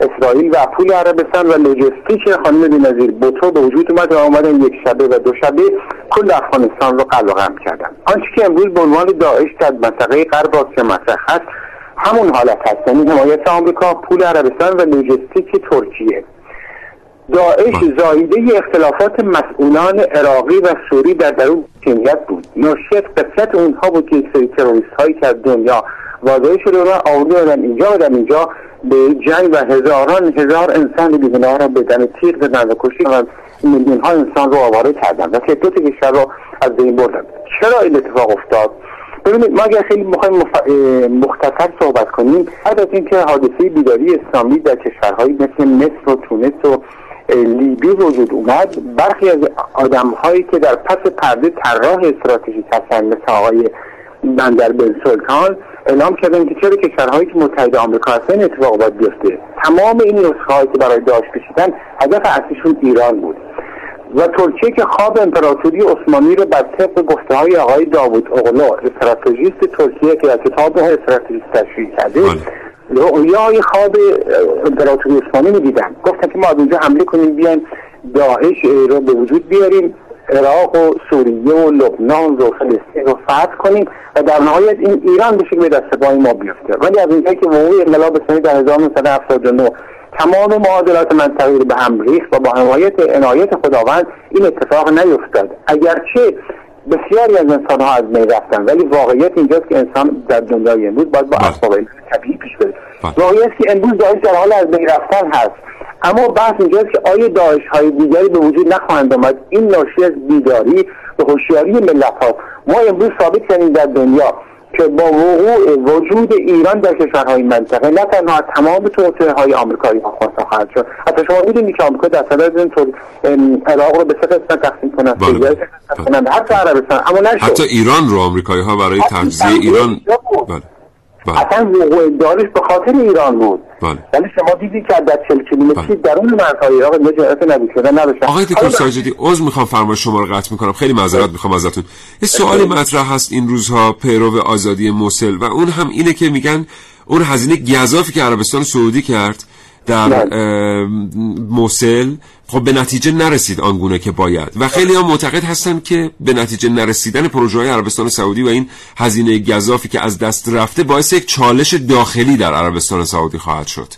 اسرائیل و پول عربستان و لوجستیک خانم بینظیر بوتو به وجود اومد و آمدن یک شبه و دو شبه کل افغانستان رو قلب و قم کردن. آنچه که امروز به عنوان داعش در منطقه غرب آسیا مطرح هست همون حالت هست یعنی حمایت آمریکا پول عربستان و لوجستیک ترکیه. داعش زایده اختلافات مسئولان عراقی و سوری در درون جمعیت بود. ناشی از اونها بود که یک سری تروریست هایی که از دنیا واضح شده و آورده دادن اینجا در اینجا به جنگ و هزاران هزار انسان بیگناه را به دم تیغ زدن و کشی و میلیون ها انسان رو آواره کردن و تعداد کشور رو از بین بردن. چرا این اتفاق افتاد؟ ببینید ما اگر خیلی می‌خوایم مف... مختصر صحبت کنیم بعد از اینکه حادثه بیداری اسلامی در کشورهایی مثل مصر و تونس و لیبی وجود اومد برخی از آدم هایی که در پس پرده طراح استراتژیک هستند مثل آقای بندر بن سلطان اعلام کردن که چرا کشورهایی که متحد آمریکا هستن اتفاق باید بیفته. تمام این نسخه هایی که برای داعش کشیدن هدف اصلیشون ایران بود. و ترکیه که خواب امپراتوری عثمانی رو بر طبق گفته های آقای داوود اغلو استراتژیست ترکیه که در کتاب استراتژیست تشریح کرده رؤیای خواب امپراتوری عثمانی می‌دیدن گفتن که ما از اونجا حمله کنیم بیایم داعش رو به وجود بیاریم. عراق و سوریه و لبنان و فلسطین رو فتح کنیم و در نهایت این ایران بشه به دست ما بیفته. ولی از اونجایی که وقوع انقلاب اسلامی در 1979 تمام معادلات منطقی رو به هم ریخت و با حمایت عنایت خداوند این اتفاق نیفتاد. اگرچه بسیاری از انسان ها از می رفتن ولی واقعیت اینجاست که انسان در دنیای امروز باید با اسباب طبیعی پیش بره. واقعیت که امروز داعش در حال از می رفتن هست. اما بحث اینجاست که آیا داعش های دیگری به وجود نخواهند آمد؟ این ناشی از بیداری و هوشیاری ملت ها ما امروز ثابت کردیم در دنیا که با وقوع وجود ایران در کشورهای منطقه نه تنها تمام توطئه های آمریکایی ها خواست خواهد شد حتی شما می‌دونید که آمریکا در صدد اینطور عراق رو به سه قسمت تقسیم کنند بله. بله. حتی عربستان اما نشد حتی ایران رو آمریکایی ها برای تجزیه ایران بله. بله. اصلا وقوع دارش به خاطر ایران بود بله. ولی شما دیدید که در 40 کیلومتری بله. درون مرزهای عراق اینجا جرأت نبود شدن نداشتن آقای دکتر ساجدی عذر می‌خوام فرمایش شما رو قطع می‌کنم. خیلی معذرت می‌خوام ازتون. یه سوالی مطرح هست این روزها پیرو آزادی موسل و اون هم اینه که میگن اون هزینه گزافی که عربستان سعودی کرد در بله. موسل خب به نتیجه نرسید آنگونه که باید. و خیلی هم معتقد هستن که به نتیجه نرسیدن پروژه های عربستان سعودی و این هزینه گذافی که از دست رفته باعث یک چالش داخلی در عربستان سعودی خواهد شد.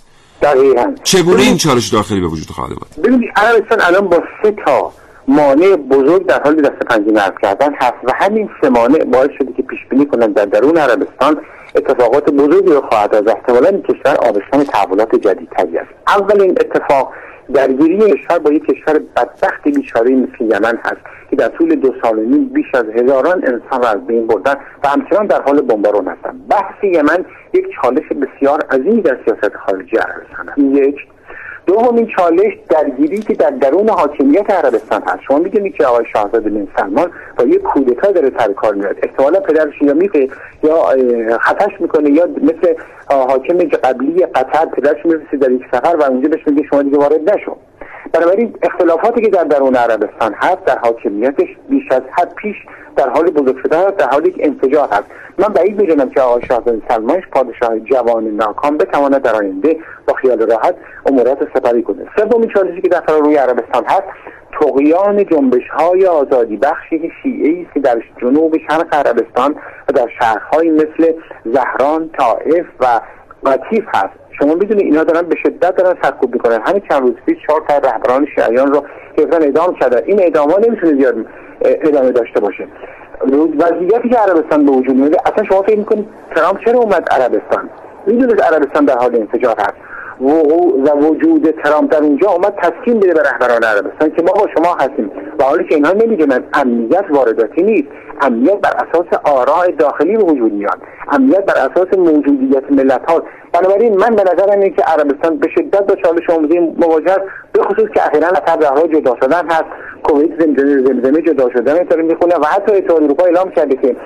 دقیقا. چگونه این چالش داخلی به وجود خواهد آمد؟ ببینید عربستان الان با سه تا مانع بزرگ در حال دست پنجه نرم کردن هست و همین سه مانع باعث شده که پیش بینی کنند در درون عربستان اتفاقات بزرگی رو خواهد از احتمالا این کشور آبستان تحولات جدیدتری است. اولین اتفاق درگیری کشور با یک کشور بدبخت بیچاره مثل یمن هست که در طول دو سال و نیم بیش از هزاران انسان را از بین بردن و همچنان در حال بمبارون هستند. بحث یمن یک چالش بسیار عظیمی در سیاست خارجی عربستان است یک دومین چالش درگیری که در درون حاکمیت عربستان هست. شما می‌دونید که آقای شاهزاده بن سلمان با یک کودتا داره سر کار میاد احتمالا پدرش یا میفه یا خطش می‌کنه یا مثل حاکم قبلی قطر پدرش می‌رسه در یک سفر و اونجا بهش میگه شما دیگه وارد نشو. بنابراین اختلافاتی که در درون عربستان هست در حاکمیتش بیش از حد پیش در حال بزرگ شده هست در حال یک انفجار هست. من بعید می‌دونم که آقای شاهزاده سلمانش پادشاه جوان ناکام بتواند در آینده با خیال راحت امورات سپری کنه سومین چالشی که در روی عربستان هست تقیان جنبش های آزادی بخشی شیعه است که در جنوب شرق عربستان و در شهرهایی مثل زهران، طائف و قطیف هست. شما می‌دونید اینا دارن به شدت دارن سرکوب می‌کنن. همین چند روز پیش چهار تا رهبران شیعیان رو گرفتن اعدام کردن. این اعدام ها نمی‌تونه زیاد ادامه داشته باشه. وضعیتی که عربستان به وجود میاد اصلا شما فکر می‌کنید ترامپ چرا اومد عربستان؟ می‌دونید عربستان در حال انفجار هست. وقوع و وجود ترامپ در اونجا اومد تسکین بده به رهبران عربستان که ما با شما هستیم. و حالی که اینها نمی‌دونن امنیت وارداتی نیست. امنیت بر اساس آراء داخلی به وجود میاد. امنیت بر اساس موجودیت ملت ها بنابراین من به نظرم اینه که عربستان به شدت با چالش آموزی مواجه به خصوص که اخیرا از جدا شدن هست. کویت زمزمه زمزمه جدا شدن داره می‌خونه و حتی اتحاد اروپا اعلام کرده که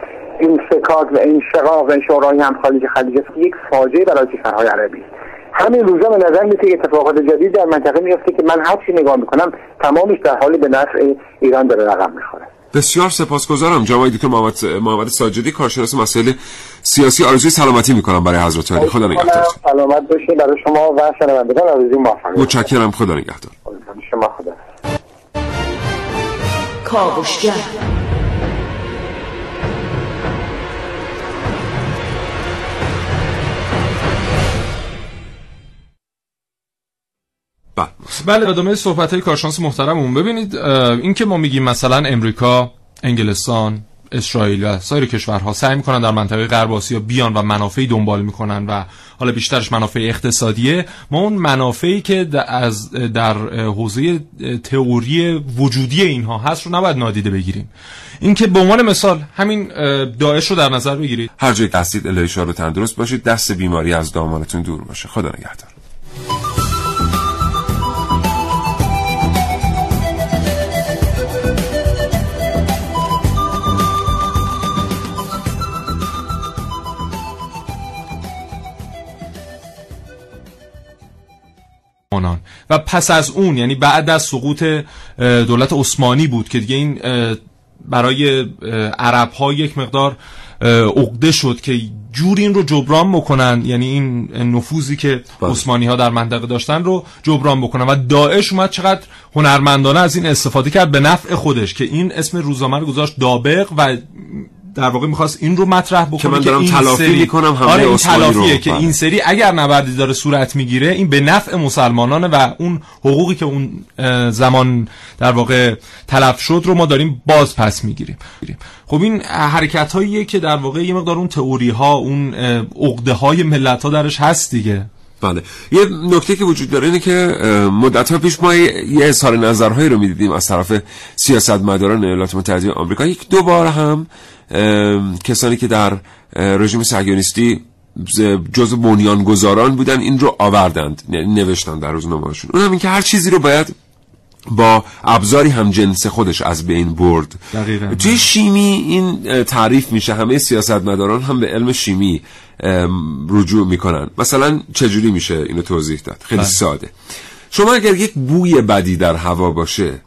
این سکات و این شقاق و شورای هم خلیج خلیج یک فاجعه برای کشورهای عربی است. همین روزا به نظر میسه اتفاقات جدید در منطقه میفته که من هر چی نگاه می‌کنم تمامش در حال به نفع ایران داره رقم می‌خوره. بسیار سپاسگزارم جناب دکتر محمد محمد ساجدی کارشناس مسائل سیاسی آرزوی سلامتی می‌کنم برای حضرت علی. خدا نگهدار. سلامت باشید برای شما و شنوندگان آرزوی موفقیت متشکرم. خدا نگهدار. شما خدا. کاوشگر. بله, بله، ادامه صحبت های کارشانس محترمون ببینید این که ما میگیم مثلا امریکا انگلستان اسرائیل و سایر کشورها سعی می‌کنن در منطقه غرب آسیا بیان و منافعی دنبال می‌کنن و حالا بیشترش منافع اقتصادیه ما اون منافعی که از در حوزه تئوری وجودی اینها هست رو نباید نادیده بگیریم. اینکه به عنوان مثال همین داعش رو در نظر بگیرید. هر جای قصدید الهی رو تندرست باشید دست بیماری از دامانتون دور باشه. خدا نگهدار. و پس از اون یعنی بعد از سقوط دولت عثمانی بود که دیگه این برای عرب ها یک مقدار عقده شد که جور این رو جبران بکنن. یعنی این نفوذی که بله. عثمانی ها در منطقه داشتن رو جبران بکنن. و داعش اومد چقدر هنرمندانه از این استفاده کرد به نفع خودش که این اسم روزنامه رو گذاشت دابق و در واقع می‌خواست این رو مطرح بکنه که من دارم این تلافی سری- می‌کنم حمله آره این تلافیه رو. که بله. این سری اگر نبردی داره صورت می‌گیره این به نفع مسلمانانه و اون حقوقی که اون زمان در واقع تلف شد رو ما داریم باز پس می‌گیریم خب این حرکت هاییه که در واقع یه مقدار اون تئوری ها اون عقده های ملت ها درش هست دیگه بله یه نکته که وجود داره اینه که مدت ها پیش ما یه اظهار نظرهایی رو می‌دیدیم از طرف سیاستمداران ایالات متحده آمریکا یک دو بار هم کسانی که در رژیم صهیونیستی ز- جز بنیانگذاران بودن این رو آوردند نوشتن در روزنامه‌هاشون اون هم این که هر چیزی رو باید با ابزاری هم جنس خودش از بین برد. دقیقاً. توی شیمی این تعریف میشه. همه سیاستمداران هم به علم شیمی رجوع می‌کنن. مثلا چجوری میشه اینو توضیح داد؟ خیلی بله. ساده. شما اگر یک بوی بدی در هوا باشه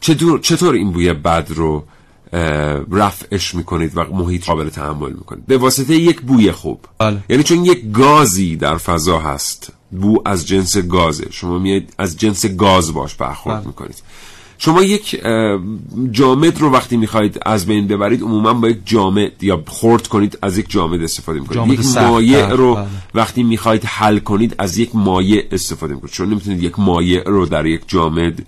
چطور, چطور این بوی بد رو رفعش می‌کنید و محیط قابل تحمل می‌کنید به واسطه یک بوی خوب بله. یعنی چون یک گازی در فضا هست بو از جنس گازه شما میاد از جنس گاز باش برخورد بله. می‌کنید شما یک جامد رو وقتی می‌خواید از بین ببرید عموما با یک جامد یا خورد کنید از یک جامد استفاده می‌کنید جامد یک مایع رو بله. وقتی می‌خواید حل کنید از یک مایع استفاده می‌کنید چون نمی‌تونید یک مایع رو در یک جامد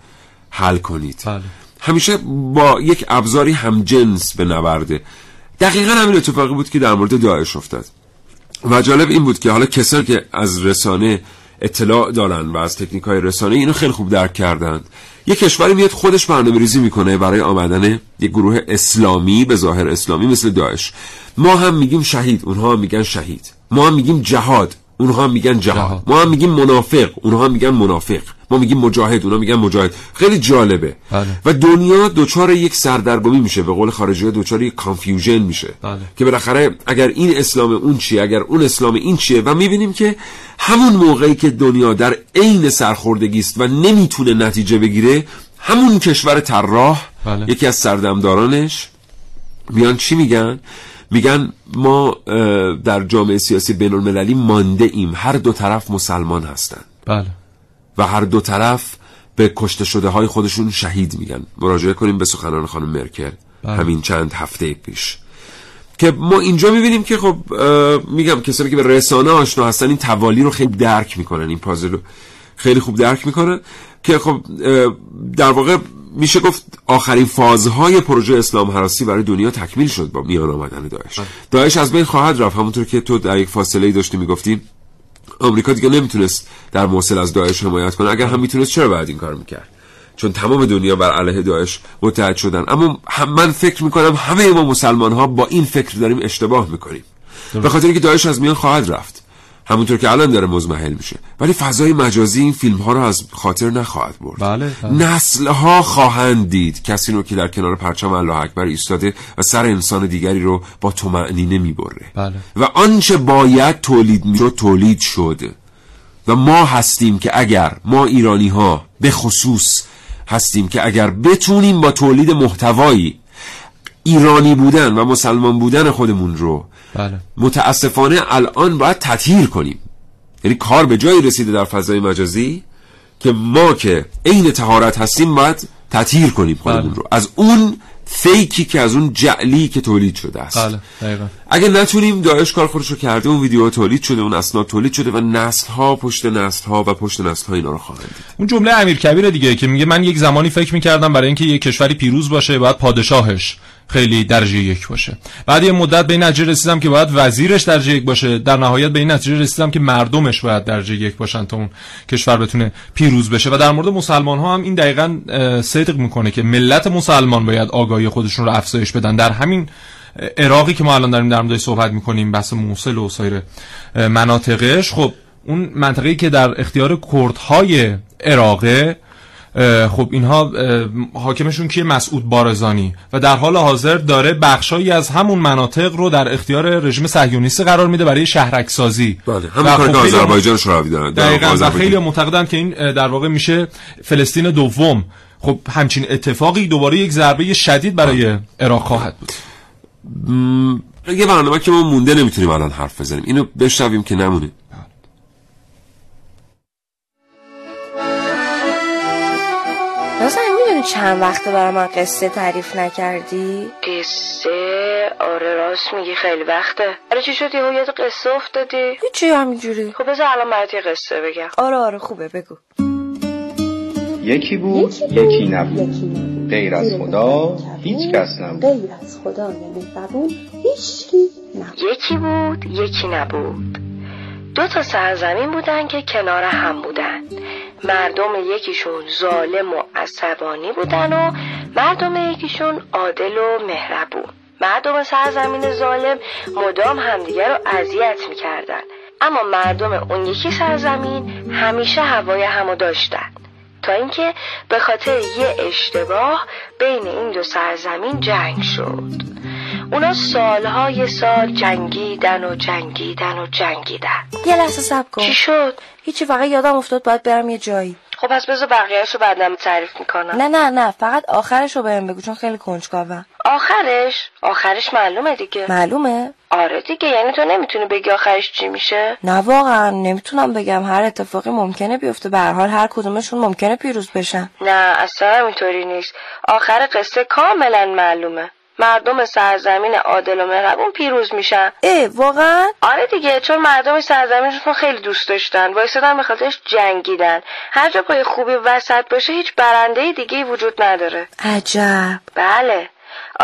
حل کنید بله. همیشه با یک ابزاری همجنس به نبرده. دقیقا همین اتفاقی بود که در مورد داعش افتاد. و جالب این بود که حالا کسانی که از رسانه اطلاع دارن و از تکنیک های رسانه اینو خیلی خوب درک کردند. یک کشوری میاد خودش برنامه ریزی می‌کنه برای آمدن یک گروه اسلامی به ظاهر اسلامی مثل داعش. ما هم میگیم شهید اونها هم میگن شهید. ما هم میگیم جهاد. اونها میگن جهاد ما هم میگیم منافق. اونها هم میگن منافق. ما میگیم مجاهد. اونها میگن مجاهد. خیلی جالبه. بله. و دنیا دچار یک سردرگمی میشه. به قول خارجی ها دچار یک کانفیوژن میشه. بله. که بالاخره اگر این اسلام اون چیه اگر اون اسلام این چیه و می‌بینیم که همون موقعی که دنیا در عین سرخوردگی است و نمی‌تونه نتیجه بگیره همون کشور طراح بله. یکی از سردمدارانش میان چی میگن؟ میگن ما در جامعه سیاسی بین المللی مانده ایم هر دو طرف مسلمان هستن. بله. و هر دو طرف به کشته شده های خودشون شهید میگن. مراجعه کنیم به سخنان خانم مرکل بله. همین چند هفته پیش. که ما اینجا می‌بینیم که خب میگم کسانی که به رسانه آشنا هستن این توالی رو خیلی درک می‌کنن. این پازل رو خیلی خوب درک می‌کنن که خب در واقع میشه گفت آخرین فازهای پروژه اسلام حراسی برای دنیا تکمیل شد با میان آمدن داعش. داعش از بین خواهد رفت. همونطور که تو در یک فاصله ای داشتی می‌گفتی آمریکا دیگه نمی‌تونست در موصل از داعش حمایت کنه. اگر هم می‌تونست چرا باید این کار می‌کرد؟ چون تمام دنیا بر علیه داعش متحد شدن. اما هم من فکر می‌کنم همه ما مسلمان ها با این فکر داریم اشتباه می‌کنیم. به خاطر اینکه داعش از میان خواهد رفت. همونطور که الان داره مزمحل میشه. ولی فضای مجازی این فیلم ها رو از خاطر نخواهد برد. بله, بله. نسل ها خواهند دید. کسی رو که در کنار پرچم الله اکبر ایستاده و سر انسان دیگری رو با طمأنینه می‌بره. بله. و آنچه باید تولید می‌شد تولید شد و ما هستیم که اگر ما ایرانی ها به خصوص هستیم که اگر بتونیم با تولید محتوایی ایرانی بودن و مسلمان بودن خودمون رو بله. متاسفانه الان باید تطهیر کنیم. یعنی کار به جایی رسیده در فضای مجازی که ما که عین تهارت هستیم باید تطهیر کنیم خودمون بله. رو. از اون فیکی که از اون جعلی که تولید شده است. بله دقیقا. اگه نتونیم داعش کار خودش رو کرده اون ویدیوها تولید شده اون اسناد تولید شده و نسل ها پشت نسل ها و پشت نسل ها اینا رو خواهند دید. اون جمله امیر کبیر دیگه که میگه من یک زمانی فکر می‌کردم برای اینکه یک کشوری پیروز باشه باید پادشاهش خیلی درجه یک باشه. بعد یه مدت به این نتیجه رسیدم که باید وزیرش درجه یک باشه. در نهایت به این نتیجه رسیدم که مردمش باید درجه یک باشن تا اون کشور بتونه پیروز بشه. و در مورد مسلمان ها هم این دقیقا صدق می‌کنه که ملت مسلمان باید آگاهی خودشون رو افزایش بدن. در همین عراقی که ما الان داریم در موردش صحبت می‌کنیم بحث موصل و سایر مناطقش خب اون منطقه‌ای که در اختیار کردهای عراقه خب اینها حاکمشون کیه مسعود بارزانی. و در حال حاضر داره بخشایی از همون مناطق رو در اختیار رژیم صهیونیستی قرار میده برای شهرک سازی بله همون کاری که آذربایجان شوروی دارن دقیقاً و خیلی معتقدن که این در واقع میشه فلسطین دوم. خب همچین اتفاقی دوباره یک ضربه شدید برای عراق خواهد بود. یه برنامه که ما مونده نمی‌تونیم الان حرف بزنیم. اینو بشنویم که نمونه. چند وقته برای من قصه تعریف نکردی؟ قصه؟ آره راست میگی خیلی وقته. آره چی شد؟ یهو یاد قصه افتادی؟ هیچی همینجوری. خب بذار الان برات یه قصه بگم. آره آره خوبه بگو. یکی بود یکی نبود. غیر از خدا هیچ کس نبود. غیر از خدا مهربون هیچکی نبود. یکی بود یکی نبود. دو تا سرزمین بودن که کنار هم بودن. مردم یکیشون ظالم و عصبانی بودن و مردم یکیشون عادل و مهربون. مردم سرزمین ظالم مدام همدیگر رو اذیت می‌کردن. اما مردم اون یکی سرزمین همیشه هوای همو داشتن. تا اینکه به خاطر یه اشتباه بین این دو سرزمین جنگ شد. اونا سالهای سال جنگیدن و جنگیدن و جنگیدن. یه لحظه سب کن. چی شد؟ هیچی فقط یادم افتاد باید برم یه جایی. خب پس بذار بقیهش رو بعدم تعریف می‌کنم. نه نه نه فقط آخرش رو بهم بگو چون خیلی کنجکاوم آخرش؟ آخرش معلومه دیگه. معلومه؟ آره دیگه یعنی تو نمی‌تونی بگی آخرش چی میشه؟ نه واقعا نمی‌تونم بگم. هر اتفاقی ممکنه بیفته. به هر حال هر کدومشون ممکنه پیروز بشن. نه اصلا اینطوری نیست. آخر قصه کاملا معلومه. مردم سرزمین عادل و مهربون پیروز میشن. اه واقعا؟ آره دیگه چون مردم سرزمینشون خیلی دوست داشتن. وایسادن به خاطرش جنگیدن. هر جا پای خوبی وسط باشه هیچ برنده دیگه وجود نداره. عجب. بله.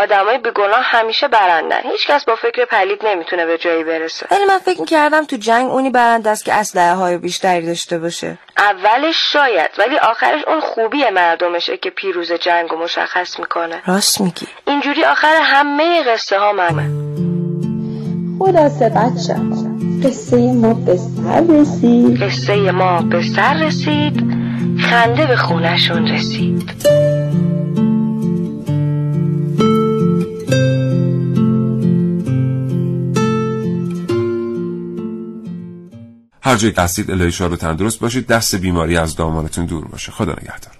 آدمای بیگناه همیشه برندن. هیچکس با فکر پلید نمی‌تونه به جایی برسه. ولی من فکر کردم تو جنگ اونی برنده است که اسلحه های بیشتری داشته باشه. اولش شاید ولی آخرش اون خوبی مردمشه که پیروز جنگ رو مشخص می‌کنه. راست میگی. اینجوری آخر همه قصه ها ممه خلاصه بچه. قصه ما به سر رسید. قصه ما به سر رسید. خنده به خونشون رسید. هر جایی که هستید الهی شاد و تندرست باشید دست بیماری از دامانتون دور باشه. خدا نگهدار.